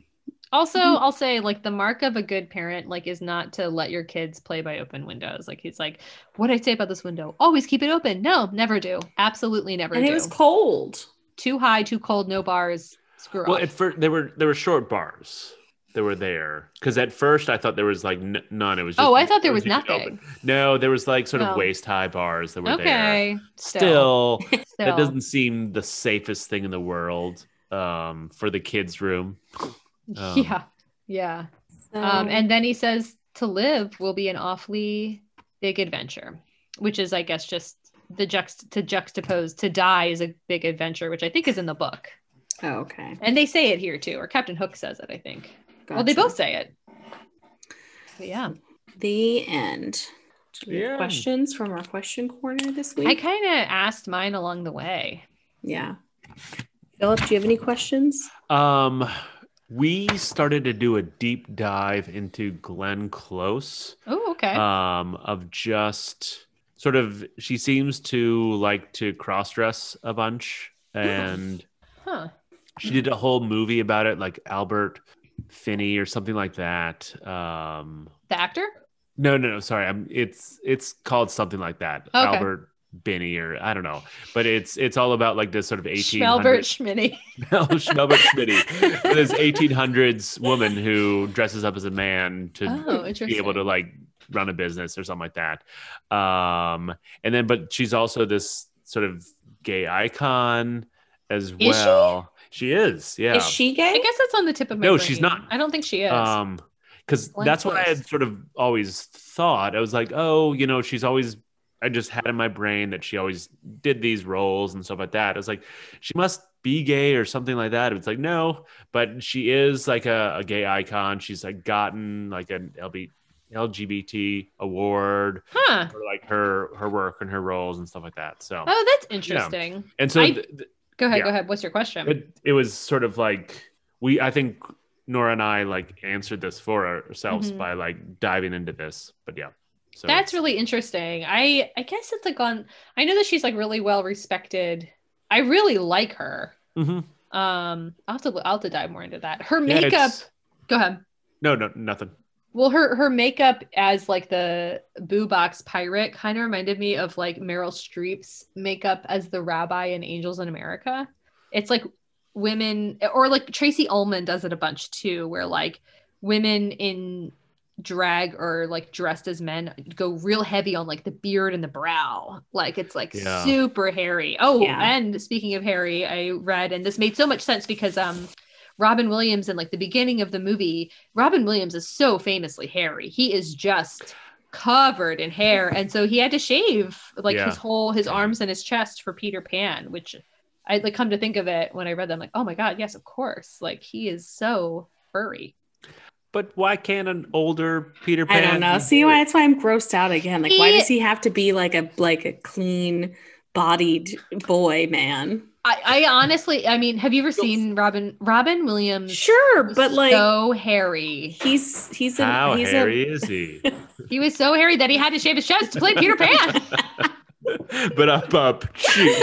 Also, Mm-hmm. I'll say like the mark of a good parent like is not to let your kids play by open windows. Like he's like, what I say about this window? Always keep it open. No, never do. Absolutely never and do. it was cold. too high, too cold, no bars. Screw Well, off. at first they were they were short bars. that were there because at first I thought there was like n- none. It was just, Oh, I thought there it was nothing. open. No, there was like sort of Oh. waist high bars that were there. Okay. Still. Still, [LAUGHS] Still. that doesn't seem the safest thing in the world um, for the kids' room. Um, [LAUGHS] yeah. Yeah. So, Um, and then he says to live will be an awfully big adventure, which is, I guess, just the juxt to juxtapose to die is a big adventure, which I think is in the book. oh, okay. And they say it here too, or Captain Hook says it, I think. Well, they both say it. But yeah. The end. Do we Yeah. questions from our question corner this week. I kind of asked mine along the way. yeah. Philip, do you have any questions? Um, we started to do a deep dive into Glenn Close. Oh, okay. um, of just sort of she seems to like to cross dress a bunch and huh. she did a whole movie about it like albert finney or something like that um The actor? no no no sorry I'm, it's it's called something like that Okay. albert Binney or I don't know, but it's it's all about like this sort of 1800s Schmelbert Schmitty. [LAUGHS] Schmelbert Schmitty, this 1800s woman who dresses up as a man to Oh, be able to like run a business or something like that. Um, and then, but she's also this sort of gay icon as Is well. She? is, yeah. Is she gay? I guess that's on the tip of my No, brain. she's not. I don't think she is. Um, because that's what I had sort of always thought. I was like, oh, you know, she's always. I just had in my brain that she always did these roles and stuff like that. I was like, she must be gay or something like that. It's like no, but she is like a, a gay icon. She's like gotten like an LB, LGBT award huh. for like her her work and her roles and stuff like that. So Oh, that's interesting. and so I- th- th- Go ahead. Yeah. Go ahead. What's your question? it it was sort of like we I think Nora and I like answered this for ourselves Mhm. by like diving into this. But yeah. So That's really interesting. I I guess it's like on. I know that she's like really well respected. I really like her. Mhm. Um, I'll have to I'll have to dive more into that. Her makeup. it's- Go ahead. No, no, nothing. Well, her her makeup as like the boo box pirate kind of reminded me of like Meryl Streep's makeup as the rabbi in Angels in America. It's like women or like Tracey Ullman does it a bunch too, where like women in drag or like dressed as men go real heavy on like the beard and the brow. Like it's like Yeah. super hairy. Oh, Yeah. and speaking of hairy, I read and this made so much sense because um Robin Williams in like the beginning of the movie, Robin Williams is so famously hairy. He is just covered in hair. And so he had to shave like Yeah. his whole his arms and his chest for Peter Pan, which I like come to think of it when I read them, like, oh my god, yes, of course. Like he is so furry. But why can't an older Peter Pan? I don't know. See why that's why I'm grossed out again. Like, why does he have to be like a like a clean bodied boy man? I, I honestly, I mean, have you ever seen Robin Robin Williams? Sure, but like so hairy. he's he's a How he's hairy a is he? [LAUGHS] He was so hairy that he had to shave his chest to play Peter Pan. [LAUGHS] but up, up, shoot. [LAUGHS]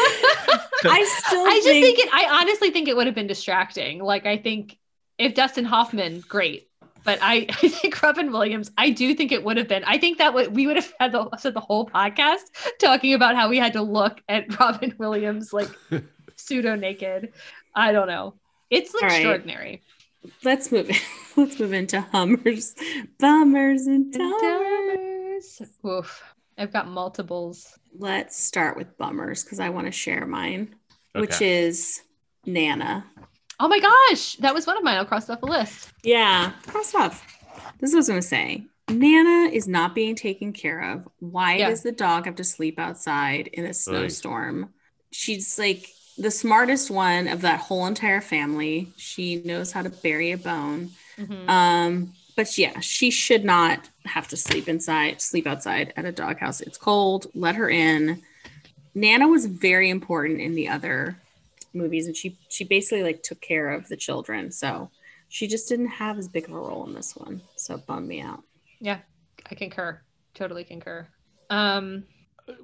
I still I just think, think it. I honestly think it would have been distracting. Like I think if Dustin Hoffman, great, but I, [LAUGHS] I think Robin Williams. I do think it would have been. I think that would we would have had the said the whole podcast talking about how we had to look at [LAUGHS] Robin Williams like [LAUGHS] pseudo naked. I don't know. It's All right. extraordinary. let's move let's move into Hummers, bummers, and dummers. Dummers. Oof. I've got multiples. Let's start with bummers because I want to share mine, which is Nana. Oh my gosh, that was one of mine. I'll cross off the list. Yeah, cross off. This is what I was going to say. Nana is not being taken care of. Why Yeah. does the dog have to sleep outside in a snowstorm? She's like the smartest one of that whole entire family. She knows how to bury a bone. Mhm. Um, but yeah, she should not have to sleep inside, sleep outside at a doghouse. It's cold. Let her in. Nana was very important in the other movies, and she she basically like took care of the children. So she just didn't have as big of a role in this one. So it bummed me out. Yeah, I concur. Totally concur. Um,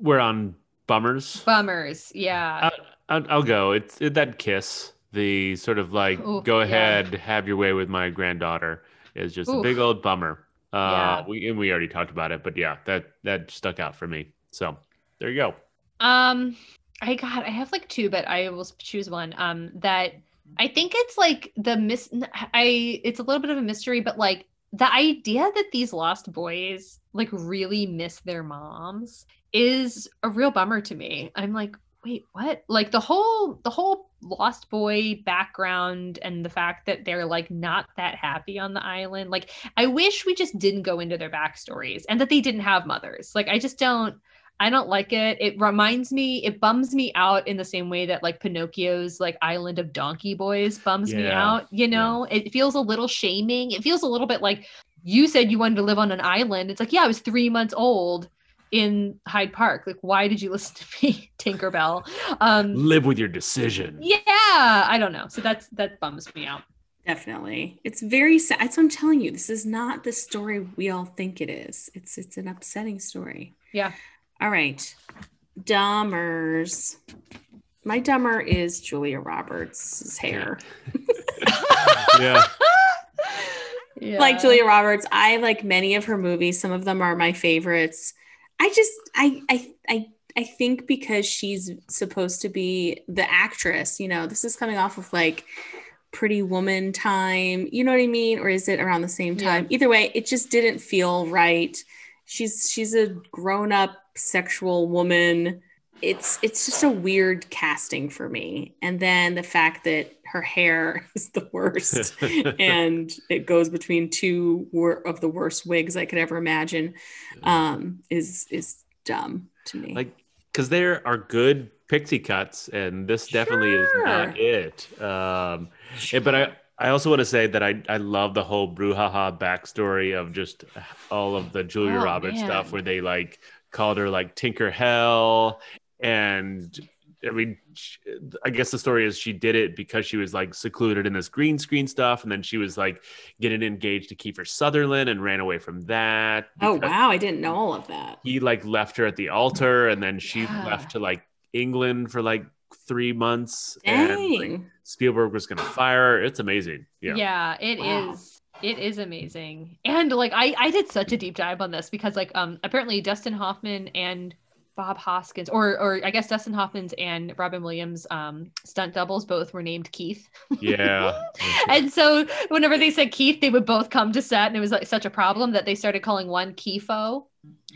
We're on bummers. bummers. Yeah. I, I'll, I'll go. It's it, that kiss. The sort of like, Ooh, go yeah. ahead, have your way with my granddaughter, is just a big old bummer. Uh, Yeah. we and we already talked about it, but yeah, that that stuck out for me. So there you go. Um, I got. I have like two, but I will choose one. Um, that I think it's like the miss. I it's a little bit of a mystery, but like the idea that these lost boys like really miss their moms is a real bummer to me. I'm like, wait, what? Like the whole the whole lost boy background and the fact that they're like not that happy on the island. Like I wish we just didn't go into their backstories and that they didn't have mothers. Like I just don't I don't like it. It reminds me, it bums me out in the same way that like Pinocchio's like Island of Donkey Boys bums me out. You know, it feels a little shaming. It feels a little bit like you said you wanted to live on an island. It's like, yeah, I was three months old in Hyde Park. Like, why did you [LAUGHS] listen to me, Tinkerbell? Um, Live with your decision. yeah, I don't know. So that's that bums me out. Definitely. It's very sad. That's what I'm telling you. This is not the story we all think it is. It's it's an upsetting story. Yeah. All right. Dummers. My dumber is Julia Roberts' hair. [LAUGHS] Yeah. Yeah. Like Julia Roberts, I like many of her movies. Some of them are my favorites. I just I I I I think because she's supposed to be the actress, you know, this is coming off of like pretty woman time, you know what I mean? Or is it around the same Yeah. time? Either way, it just didn't feel right. She's she's a grown-up sexual woman. It's it's just a weird casting for me. And then the fact that her hair [LAUGHS] is the worst [LAUGHS] and it goes between two wor- of the worst wigs I could ever imagine um, is is dumb to me. like because there are good pixie cuts and this definitely is not it um eh, but i i also want to say that i i love the whole brouhaha backstory of just all of the julia Oh, roberts stuff where they like called her like tinker hell and I mean, sh- I guess the story is she did it because she was like secluded in this green screen stuff, and then she was like getting engaged to Kiefer Sutherland and ran away from that. oh wow, I didn't know all of that. he like left her at the altar and then she Yeah. left to like England for like three months and like, Dang. Spielberg was gonna fire her. It's amazing. Yeah. yeah, it is. It is amazing. And like I I did such a deep dive on this because like um apparently Dustin Hoffman and Bob Hoskins or or I guess Dustin Hoffman's and Robin Williams um stunt doubles both were named Keith. [LAUGHS] Yeah. And so whenever they said Keith, they would both come to set and it was like such a problem that they started calling one Kifo.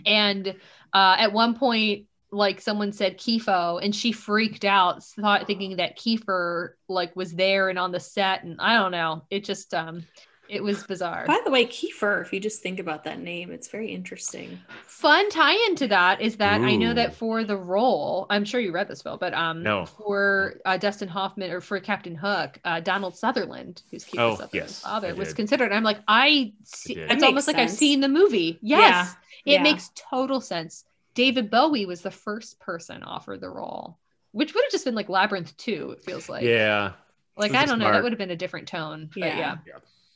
And uh at one point like someone said Kifo and she freaked out thought thinking that Kiefer like was there and on the set and I don't know it just um it was bizarre By the way, Kiefer, if you just think about that name, it's very interesting. fun tie-in to that is that I know that for the role I'm sure you read this Phil but um No. for uh, Dustin Hoffman or for Captain Hook uh, Donald Sutherland who's Kiefer Oh, Sutherland's yes, father was considered I'm like I see did. it's That almost makes like I've seen the movie yes it yeah. makes total sense David Bowie was the first person offered the role which would have just been like Labyrinth 2 it feels like yeah. like I don't know that would have been a different tone but Yeah. yeah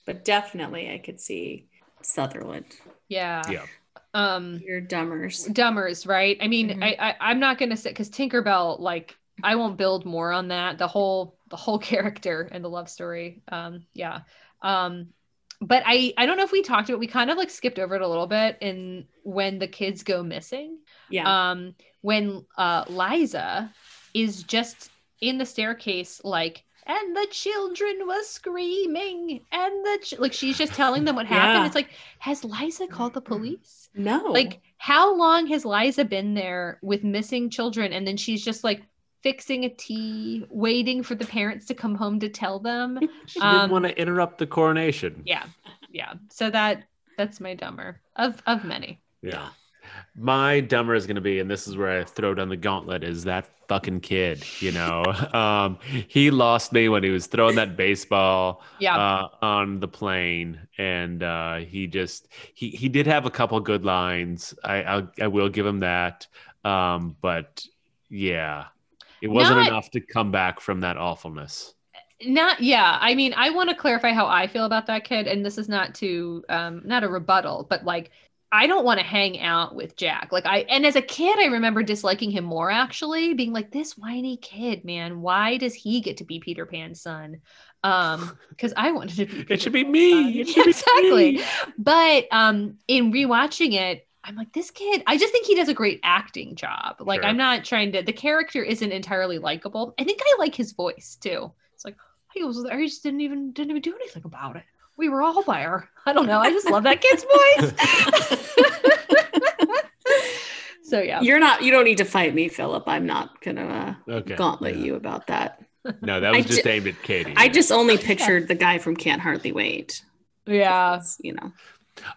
But definitely, I could see Sutherland. yeah Yeah. um You're dummers. dumbers right i mean Mhm. I, I i'm not gonna say because tinkerbell like i won't build more on that the whole the whole [LAUGHS] character and the love story um yeah um but i i don't know if we talked about we kind of like skipped over it a little bit in when the kids go missing Yeah. um when uh liza is just in the staircase like and the children was screaming and the ch-, like she's just telling them what [LAUGHS] happened Yeah. it's like has liza called the police no. like how long has liza been there with missing children and then she's just like fixing a tea waiting for the parents to come home to tell them [LAUGHS] She Um, didn't want to interrupt the coronation. yeah yeah so that that's my dumber of of many Yeah. My dumber is going to be, and this is where I throw down the gauntlet, is that fucking kid. You know, [LAUGHS] um, he lost me when he was throwing that baseball yeah uh, on the plane, and uh, he just he he did have a couple good lines. I I'll, I will give him that, um, but yeah, it wasn't Not- enough to come back from that awfulness. not yeah i mean i want to clarify how i feel about that kid and this is not to um not a rebuttal but like i don't want to hang out with jack like i and as a kid i remember disliking him more actually being like this whiny kid man why does he get to be peter pan's son um [LAUGHS] because i wanted to be It should Peter be me. [LAUGHS] Should be exactly me. but um in rewatching it i'm like this kid i just think he does a great acting job like Sure. i'm not trying to the character isn't entirely likable i think i like his voice too it's like He was there. He just didn't even didn't even do anything about it. We were all there. I don't know. I just love that kid's voice. [LAUGHS] so yeah. You're not. You don't need to fight me, Philip. I'm not gonna uh, Okay. gauntlet Yeah. you about that. No, that I was just ju- aimed at Katie. I just only [LAUGHS] pictured the guy from Can't Hardly Wait. Yeah. You know.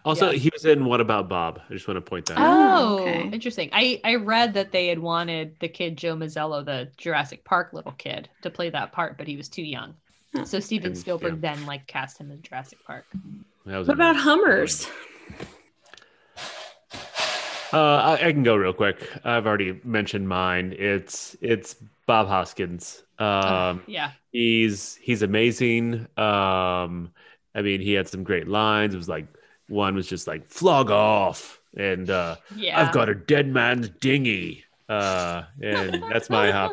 also yeah. he was in What About Bob? I just want to point that out. Oh, okay. interesting. I I read that they had wanted the kid Joe Mazzello, the Jurassic Park little kid, to play that part, but he was too young. Huh. So Steven And, Spielberg yeah. then like cast him in Jurassic Park. That was What about another- Hummers? Uh, I, I can go real quick. I've already mentioned mine. It's it's Bob Hoskins. Um, yeah. he's he's amazing. Um, I mean, he had some great lines. It was like one was just like "flog off," and uh, Yeah. "I've got a dead man's dinghy," uh, and that's my hop,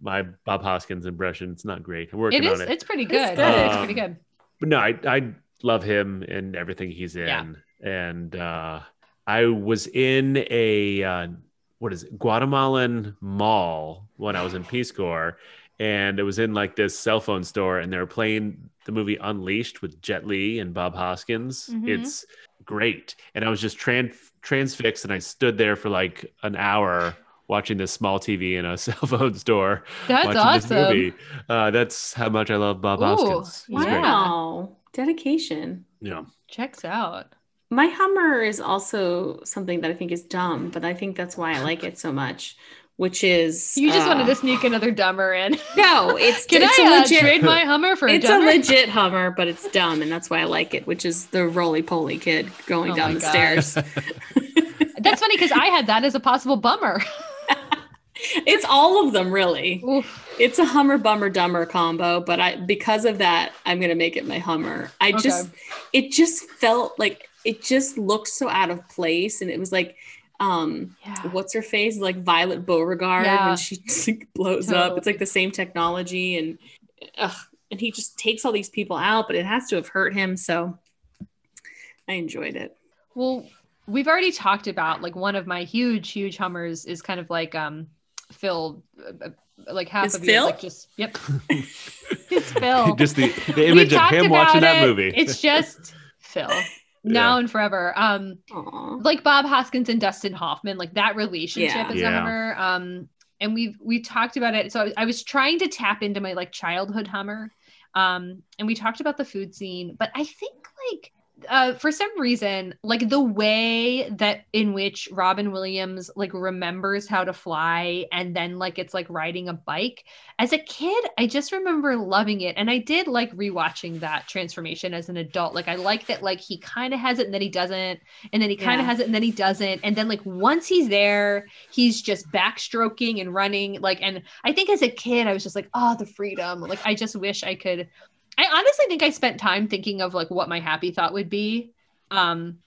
my Bob Hoskins impression. It's not great. I'm working It is on it, it's pretty good. good. It's Um, pretty good. but no, I I love him and everything he's in, Yeah. and uh, I was in a uh, what is it, Guatemalan mall when I was in Peace Corps, and it was in like this cell phone store, and they were playing the movie Unleashed with Jet Li and Bob Hoskins. Mhm. It's great, and I was just tran- transfixed, and I stood there for like an hour. Watching this small TV in a [LAUGHS] cell phone store, That's watching awesome. this movie. Uh, that's how much I love Bob Ooh, Hoskins. He's great. Wow. Dedication. Yeah. Checks out. My Hummer is also something that I think is dumb, but I think that's why I like it so much. Which is You just uh, wanted to sneak another dumber in. [LAUGHS] No, it's Can it's I a uh, legit trade my Hummer for a it's a dumber? legit Hummer, but it's dumb, and that's why I like it. Which is the roly poly kid going Oh down the God. stairs. [LAUGHS] That's funny because I had that as a possible bummer. It's all of them, really. Oof. It's a Hummer Bummer Dumber combo, but I because of that, I'm gonna make it my Hummer. I Okay. just it just felt like it just looked so out of place, and it was like um Yeah. what's her face like Violet Beauregarde Yeah. when she [LAUGHS] just like, blows up. It's like the same technology, and ugh, and he just takes all these people out, but it has to have hurt him. So I enjoyed it. Well, we've already talked about like one of my huge, huge Hummers is kind of like um Phil, uh, uh, like half Is of you is, like just yep, [LAUGHS] it's Phil. [LAUGHS] just the, the We image of him watching about that movie. [LAUGHS] It's just Phil now and forever. Um, Aw. like Bob Hoskins and Dustin Hoffman, like that relationship Yeah. is Yeah. a Hummer. Um, and we've we talked about it. So I, I was trying to tap into my like childhood Hummer. Um, and we talked about the food scene, but I think like uh for some reason, like the way that in which Robin Williams like remembers how to fly and then like it's like riding a bike. As a kid, I just remember loving it. And I did like rewatching that transformation as an adult. Like I like that like he kind of has it and then he doesn't and then he kind of Yeah. has it and then he doesn't and then like once he's there he's just backstroking and running like and i think as a kid i was just like oh the freedom like i just wish i could i honestly think i spent time thinking of like what my happy thought would be um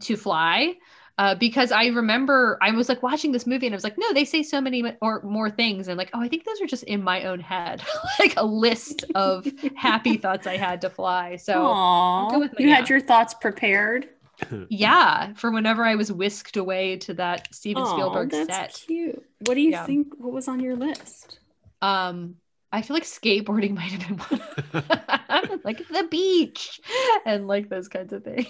to fly uh, because I remember I was like watching this movie and I was like, no, they say so many or more things. And like, oh, I think those are just in my own head, [LAUGHS] like a list of [LAUGHS] happy thoughts I had to fly. So you had your thoughts prepared. [LAUGHS] yeah, for whenever I was whisked away to that Steven Aw, Spielberg that's set. cute. What do you Yeah. think? What was on your list? Um, I feel like skateboarding [LAUGHS] might have been one. [LAUGHS] like the beach and like those kinds of things.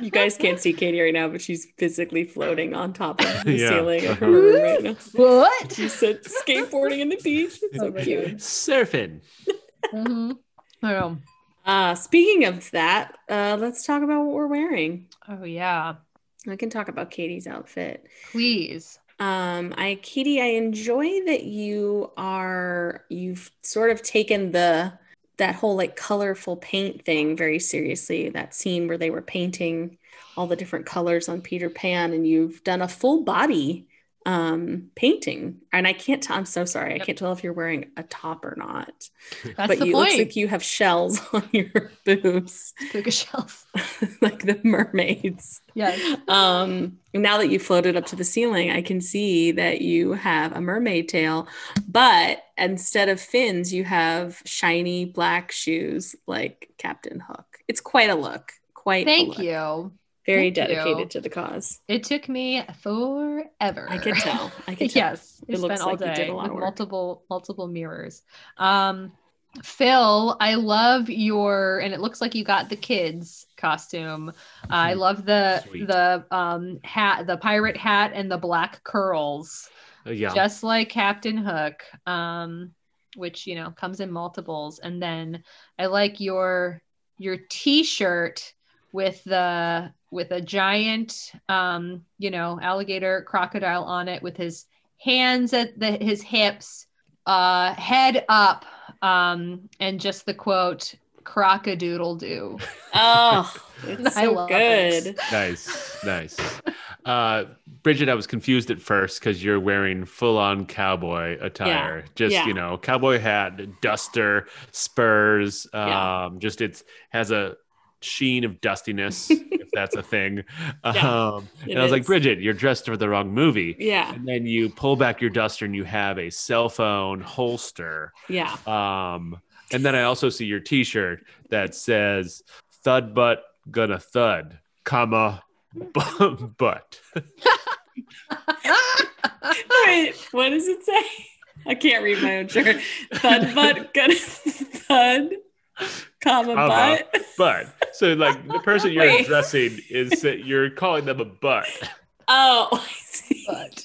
You guys can't [LAUGHS] see Katie right now, but she's physically floating on top of the Yeah. ceiling of her room right now. what? She said skateboarding in the beach. It's so Oh cute. Surfing. hmm I know. Uh, speaking of that, uh, let's talk about what we're wearing. Oh yeah. I can talk about Katie's outfit. Please. Um, I Katie, I enjoy that you are you've sort of taken the that whole like colorful paint thing very seriously. That scene where they were painting all the different colors on Peter Pan, and you've done a full body um painting. And I can't tell, I'm so sorry, I can't tell if you're wearing a top or not. That's but the you point. looks like you have shells [LAUGHS] on your boobs, Puka shells. [LAUGHS] like the mermaids. Yes. Um, now that you floated up to the ceiling, I can see that you have a mermaid tail, but instead of fins, you have shiny black shoes like Captain Hook. It's quite a look. Quite. a Thank look. you. Very Thank you. dedicated to the cause. It took me forever. I could tell. I could [LAUGHS] tell. yes. I It looks spent all like you day did a lot with of multiple multiple mirrors. Um Phil, I love your, and it looks like you got the kids costume. Uh, I love the Sweet. the um hat, the pirate hat, and the black curls, Uh, yeah. just like Captain Hook. Um, which you know comes in multiples. And then I like your your T-shirt with the with a giant um you know alligator crocodile on it with his hands at the his hips uh head up um and just the quote crockadoodle do. [LAUGHS] Oh, [LAUGHS] it's I so love good. it. nice, nice. Uh, Bridget, I was confused at first because you're wearing full-on cowboy attire. Just yeah. you know, cowboy hat, duster, spurs. Um, Yeah. just it's has a sheen of dustiness, [LAUGHS] if that's a thing. Yeah, um, and I was like. Bridget, you're dressed for the wrong movie. Yeah, And then you pull back your duster and you have a cell phone holster. yeah. Um, and then I also see your T-shirt that says "Thud butt gonna thud, comma [LAUGHS] bu- butt." Wait, what does it say? I can't read my own shirt. [LAUGHS] Thud butt gonna thud, [LAUGHS] comma Comma. butt. Butt. So like the person you're Wait. addressing is that you're calling them a butt. [LAUGHS] Oh, I see. but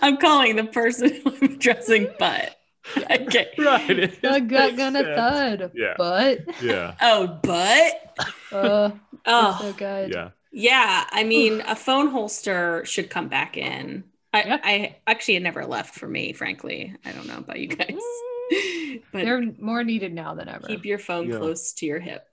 I'm calling the person I'm addressing butt. [LAUGHS] Okay. Right. It the gut gonna sense. thud Yeah. but Yeah. Oh, butt. uh Oh, so good Yeah. Yeah, I mean, a phone holster should come back in. I, Yeah. I actually it never left for me, frankly. I don't know about you guys, but they're more needed now than ever keep your phone Yeah. close to your hip.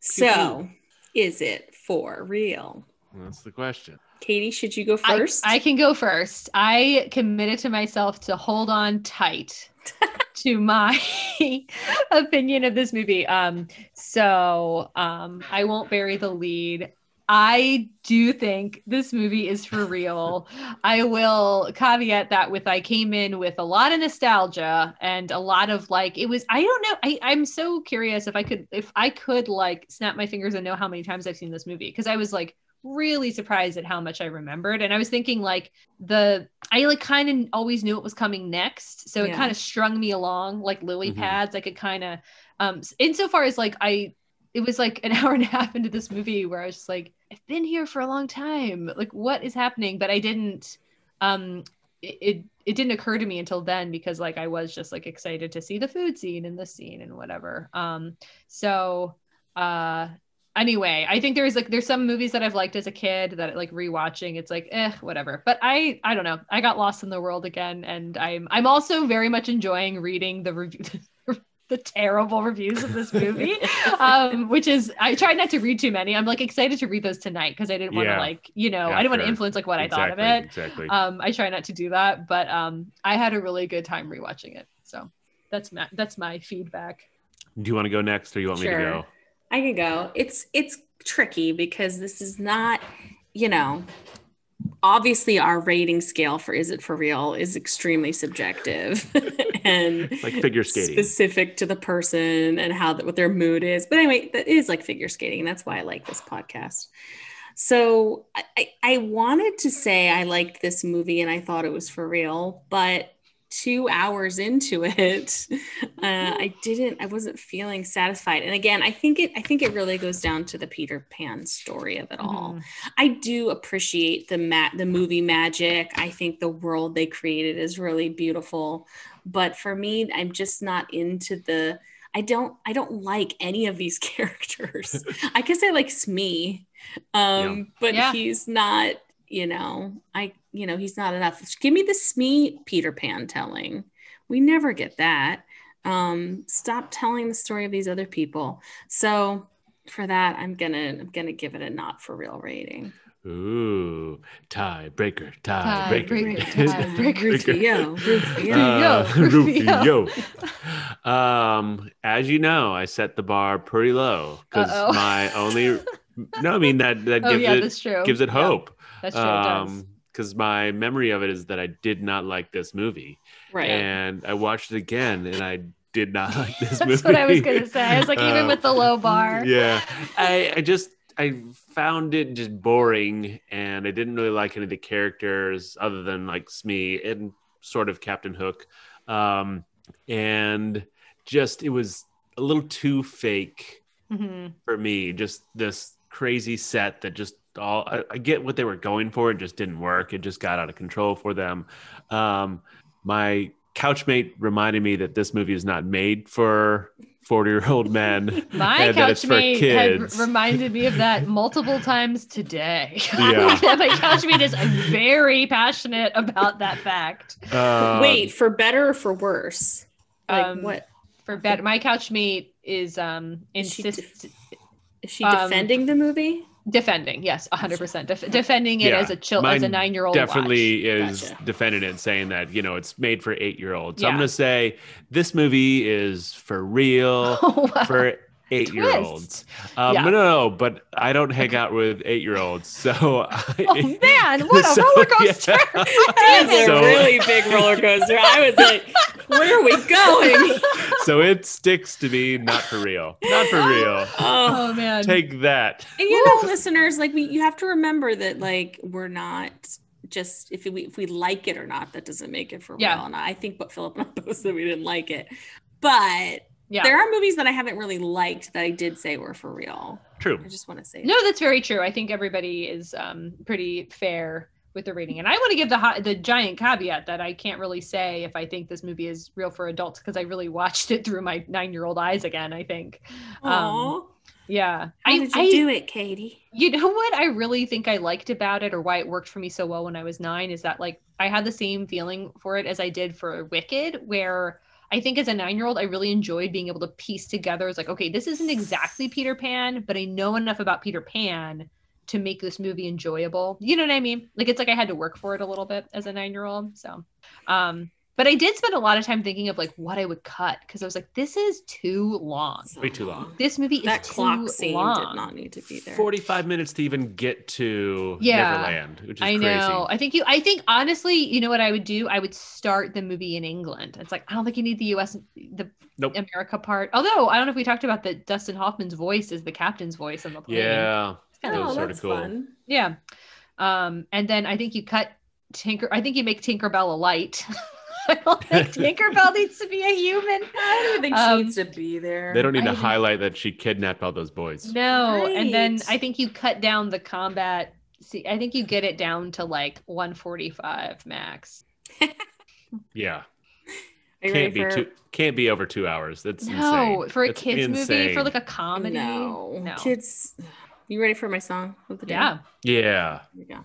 So, is it for real? That's the question. Katie, should you go I- first? I, can go first. I committed to myself to hold on tight [LAUGHS] to my [LAUGHS] opinion of this movie. Um, so um, I won't bury the lead. I do think this movie is for real. I will caveat that with I came in with a lot of nostalgia and a lot of like it was I don't know I I'm so curious if I could if I could like snap my fingers and know how many times I've seen this movie because I was like really surprised at how much I remembered and I was thinking like the I like kind of always knew it was coming next so it kind of strung me along like lily Mhm. pads I could kind of um insofar as like I it was like an [LAUGHS] hour and a half into this movie where I was just like, I've been here for a long time. Like, what is happening? But I didn't, um, it, it, it didn't occur to me until then because like I was just like excited to see the food scene and the scene and whatever. Um, so, uh, anyway, I think there's like, there's some movies that I've liked as a kid that like rewatching, it's like, eh, whatever. But I, I don't know. I got lost in the world again. And I'm, I'm also very much enjoying reading the review, [LAUGHS] the terrible reviews of this [LAUGHS] movie um which is i tried not to read too many i'm like excited to read those tonight because i didn't want to Yeah. like you know i didn't want to influence like what i thought of it Exactly. um i try not to do that but um i had a really good time rewatching it so that's my that's my feedback Do you want to go next, or you want me to go? I can go. It's it's tricky because this is not, you know, obviously our rating scale for is it for real is extremely subjective [LAUGHS] and Like figure skating. specific to the person and how what their mood is. But anyway, that is like figure skating. and That's why I like this podcast. So I I wanted to say I liked this movie and I thought it was for real, but two hours into it, uh, I didn't. I wasn't feeling satisfied. And again, I think it. I think it really goes down to the Peter Pan story of it all. Mhm. I do appreciate the mat the movie magic. I think the world they created is really beautiful. But for me, I'm just not into the I don't I don't like any of these [LAUGHS] characters. [LAUGHS] I guess I like Smee. Um, but Yeah. he's not, you know, I you know, he's not enough. Give me the Smee Peter Pan telling. We never get that. Um, stop telling the story of these other people. So for that, I'm gonna I'm gonna give it a not for real rating. Ooh, tie breaker, tie, Tie breaker, breaker, tie [LAUGHS] breaker. Rufio, Rufio. Uh, Rufio. [LAUGHS] Rufio. [LAUGHS] um, as you know, I set the bar pretty low because my only no, I mean that that oh gives yeah it gives it hope. That's true. Um, because my memory of it is that I did not like this movie, right. and I watched it again, and I did not [LAUGHS] like this that's [LAUGHS] movie. That's what i was gonna say i was like even Um, with the low bar [LAUGHS] Yeah, I, I just I found it just boring, and I didn't really like any of the characters other than like Smee and sort of Captain Hook, um, and just it was a little too fake Mhm. for me. Just this crazy set that just all I, I get what they were going for. It just didn't work. It just got out of control for them. Um, my couchmate reminded me that this movie is not made for 40 year old men. [LAUGHS] [LAUGHS] My that it's for couchmate had kids. reminded me of that multiple times today. [LAUGHS] Yeah. My couchmate is very passionate about that fact. Um, Wait, for better or for worse? Like Um, what? For better, my couchmate is um Is she insist Is she um, defending the movie? Defending. Yes, hundred percent Def- defending it Yeah, as a chill as a nine year old. definitely is Gotcha. defending it, saying that you know it's made for eight year olds. So I'm gonna say this movie is for real [LAUGHS] oh, for eight year olds. Um, Yeah. No, no, no, but I don't hang out with eight year olds, so [LAUGHS] I, Oh man, what a [LAUGHS] So, roller yeah. [LAUGHS] coaster! That's a So- really big roller coaster. I was like, where are we going? so it sticks to me, not for real, not for real. Oh. Oh man, Take that. And you know, listeners, like we, you have to remember that, like, we're not just if we if we like it or not, that doesn't make it for Yeah. real. And I think what Philip and I both said we didn't like it, but yeah. there are movies that I haven't really liked that I did say were for real. True. I just want to say, No, that's very true. I think everybody is um, pretty fair with the rating, and I want to give the hi- the giant caveat that I can't really say if I think this movie is real for adults because I really watched it through my nine year old eyes again. I think, um, yeah. how I, did you I- do it, Katie? You know what I really think I liked about it, or why it worked for me so well when I was nine, is that like I had the same feeling for it as I did for Wicked, where I think as a nine year old, I really enjoyed being able to piece together. It's like, okay, this isn't exactly Peter Pan, but I know enough about Peter Pan to make this movie enjoyable. You know what I mean? Like it's like I had to work for it a little bit as a nine year old. So, um, but I did spend a lot of time thinking of like what I would cut because I was like, this is too long. Way too long. This movie is That too clock scene long. did not need to be there. 45 minutes to even get to Yeah. Neverland, which is I crazy. know. I think you. I think honestly, you know what I would do? I would start the movie in England. It's like I don't think you need the U.S. the Nope. America part. Although I don't know if we talked about that. Dustin Hoffman's voice is the captain's voice on the plane. Yeah. It's kind That of oh, sorta cool. fun. yeah. Um, and then I think you cut Tinker. I think you make Tinkerbell a light. [LAUGHS] [LAUGHS] I don't think [LAUGHS] Tinkerbell needs to be a human. I don't even think Um, she needs to be there. They don't need I to didn't- highlight that she kidnapped all those boys. No, and then I think you cut down the combat. See, I think you get it down to like 145 max. [LAUGHS] Yeah. Are Can't be ready for? two can't be over two hours. That's No, insane. for a That's kids movie, for like a comedy. No. no. kids. You ready for my song of the day? Yeah. Yeah. Here we go.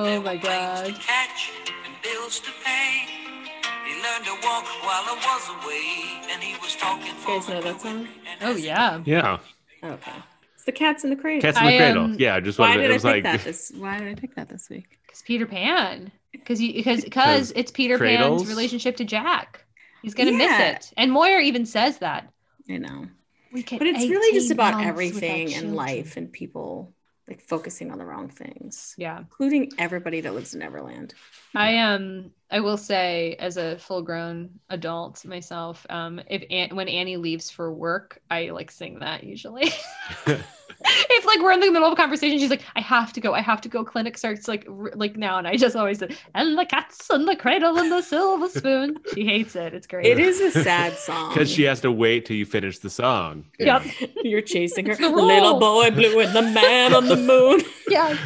Oh my God. to catch and bills to pay. He learned to walk while I was away, and he was talking for guys know that song? Oh yeah. Yeah. Okay. It's the Cats in the Cradle. Cats in the I, Cradle. um, yeah, I just Why wanted did it I was pick like that [LAUGHS] this? Why did I pick that this week? Because Peter Pan. Because you because because [LAUGHS] it's Peter Cradles? Pan's relationship to Jack. He's gonna miss it. And Moira even says that. I know, We get but it's really just about everything in life and people like focusing on the wrong things, Yeah. including everybody that lives in Neverland. I um I will say as a full grown adult myself, um if An- when Annie leaves for work, I like sing that usually. [LAUGHS] if like we're in the middle of a conversation, she's like, I have to go, I have to go. Clinic starts like r- like now, and I just always say, and the cats and the cradle and the silver spoon. She hates it. It's great. It is a sad song because she has to wait till you finish the song. Yep. You're chasing her, the little boy blue and the man on the moon. [LAUGHS] Yeah.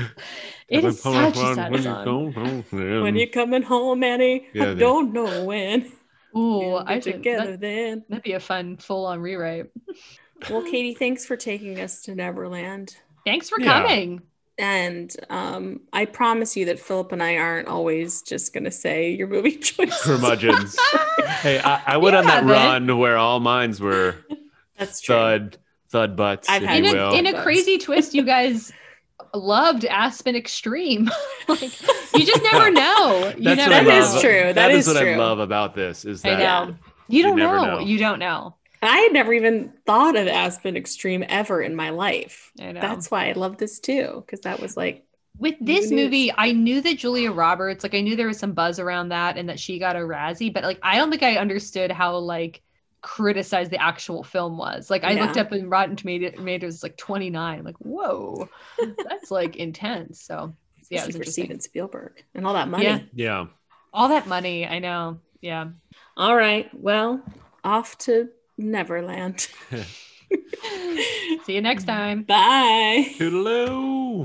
It is such a sad song. song. when you're coming home, Annie, Yeah, I they- don't know when. Ooh, We'll I get should. together That, then. that'd be a fun full on rewrite. Well, [LAUGHS] Katie, thanks for taking us to Neverland. Thanks for Yeah. coming. And um, I promise you that Philip and I aren't always just going to say your movie [LAUGHS] choices. curmudgeons. [LAUGHS] hey, I, I went You on that haven't. run where all mines were That's true. thud, thud butts, I've if had in you a, in a crazy twist, you guys loved Aspen Extreme. [LAUGHS] like you just never [LAUGHS] know. You That's never what I That know. is true. That is is what true. I love about this is I that know. You don't never know. know. You don't know. And I had never even thought of Aspen Extreme ever in my life. I know. That's why I love this too, because that was like, With this movie, I knew that Julia Roberts, like I knew there was some buzz around that and that she got a Razzie, but like I don't think I understood how like criticized the actual film was. Like I looked up and Rotten Tomato- Tomatoes is like 29. I'm like, whoa, [LAUGHS] that's like intense. So yeah, it was for. Steven Spielberg and all that money. Yeah. Yeah. All that money, I know. Yeah. All right. Well, off to Neverland. [LAUGHS] [LAUGHS] See you next time. Bye. Toodaloo.